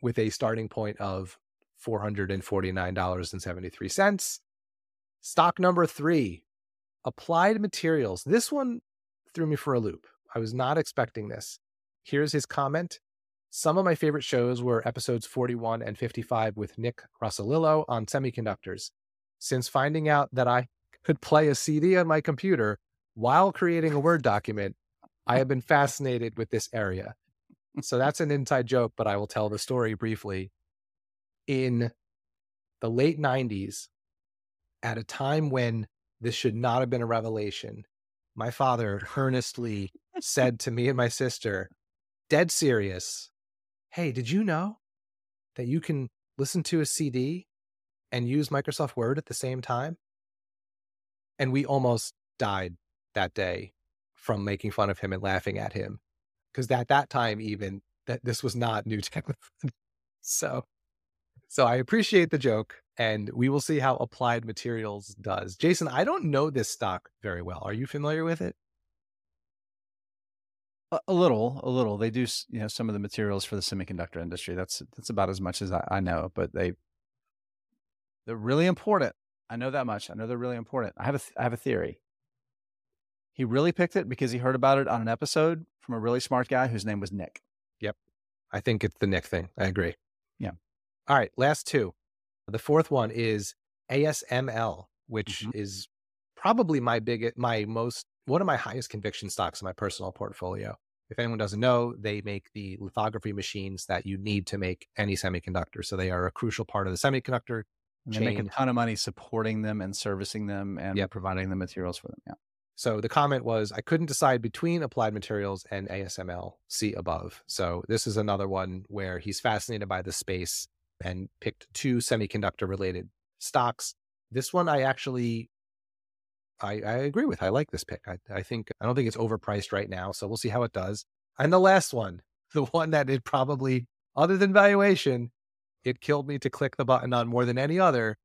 with a starting point of $449.73. Stock number three, Applied Materials. This one threw me for a loop. I was not expecting this. Here's his comment. Some of my favorite shows were episodes 41 and 55 with Nick Rossolillo on semiconductors. Since finding out that I could play a CD on my computer while creating a Word document, I have been fascinated with this area. So that's an inside joke, but I will tell the story briefly. in the late 90s, at a time when this should not have been a revelation, my father earnestly said to me and my sister, dead serious, Hey, did you know that you can listen to a CD and use Microsoft Word at the same time? And we almost died that day from making fun of him and laughing at him. Because at that time, even that this was not new technology. so, so I appreciate the joke, and we will see how Applied Materials does. Jason, I don't know this stock very well. Are you familiar with it? A, little, a little. They do, you know, some of the materials for the semiconductor industry. That's that's about as much as I, I know. But they they're really important. I know that much. I know they're really important. I have a I have a theory. He really picked it because he heard about it on an episode from a really smart guy whose name was Nick. Yep. I think it's the Nick thing. I agree. Yeah. All right. Last two. The fourth one is ASML, which mm-hmm. is probably my biggest, my most, one of my highest conviction stocks in my personal portfolio. If anyone doesn't know, they make the lithography machines that you need to make any semiconductor. So they are a crucial part of the semiconductor. And they make a ton of money supporting them and servicing them and yep. providing the materials for them. Yeah. So the comment was, I couldn't decide between applied materials and ASML, see above. So this is another one where he's fascinated by the space and picked two semiconductor related stocks. This one I actually I, I agree with. I like this pick. I, I think I don't think it's overpriced right now. So we'll see how it does. And the last one, the one that it probably, other than valuation, it killed me to click the button on more than any other.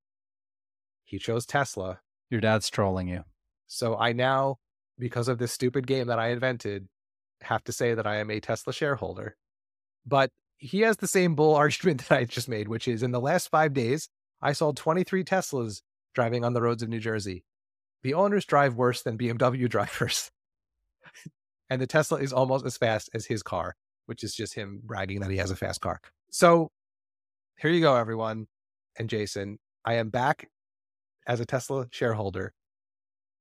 He chose Tesla. Your dad's trolling you. So I now, because of this stupid game that I invented, have to say that I am a Tesla shareholder. But he has the same bull argument that I just made, which is in the last five days, I sold 23 Teslas driving on the roads of New Jersey. The owners drive worse than BMW drivers. and the Tesla is almost as fast as his car, which is just him bragging that he has a fast car. So here you go, everyone. And Jason, I am back as a Tesla shareholder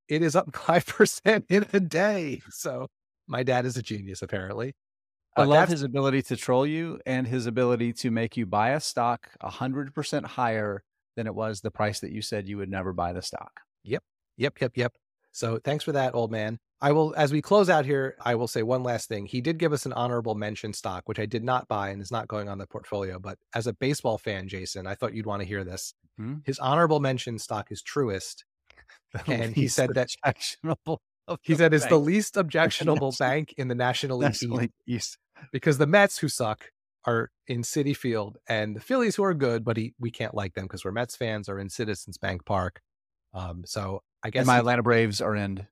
it is up 5% in a day. So my dad is a genius, apparently. I love his ability to troll you and his ability to make you buy a stock 100% higher than it was the price that you said you would never buy the stock. Yep. Yep. Yep. Yep. So thanks for that, old man. I will, as we close out here, I will say one last thing. He did give us an honorable mention stock, which I did not buy and is not going on the portfolio. But as a baseball fan, Jason, I thought you'd want to hear this. Mm-hmm. His honorable mention stock is Truist, and he said that objectionable. He said it's the least objectionable bank in the National League, National League East because the Mets, who suck, are in Citi Field, and the Phillies, who are good, but he, we can't like them because we're Mets fans, are in Citizens Bank Park. Um, so I guess and my Atlanta Braves are in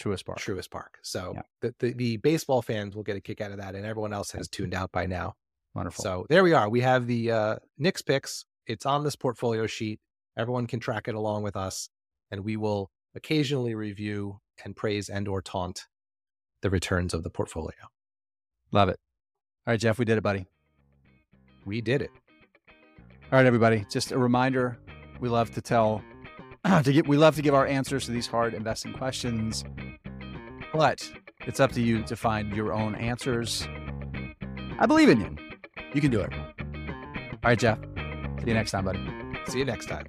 Truist Park. Truist Park. So yeah. the, the, the baseball fans will get a kick out of that, and everyone else has tuned out by now. Wonderful. So there we are. We have the uh, Nick's picks. It's on this portfolio sheet. Everyone can track it along with us and we will occasionally review and praise and or taunt the returns of the portfolio. Love it. All right, Jeff, we did it, buddy. We did it. All right, everybody. Just a reminder: we love to tell, to get, we love to give our answers to these hard investing questions, but it's up to you to find your own answers. I believe in you. You can do it. All right, Jeff. See you next time, buddy. See you next time.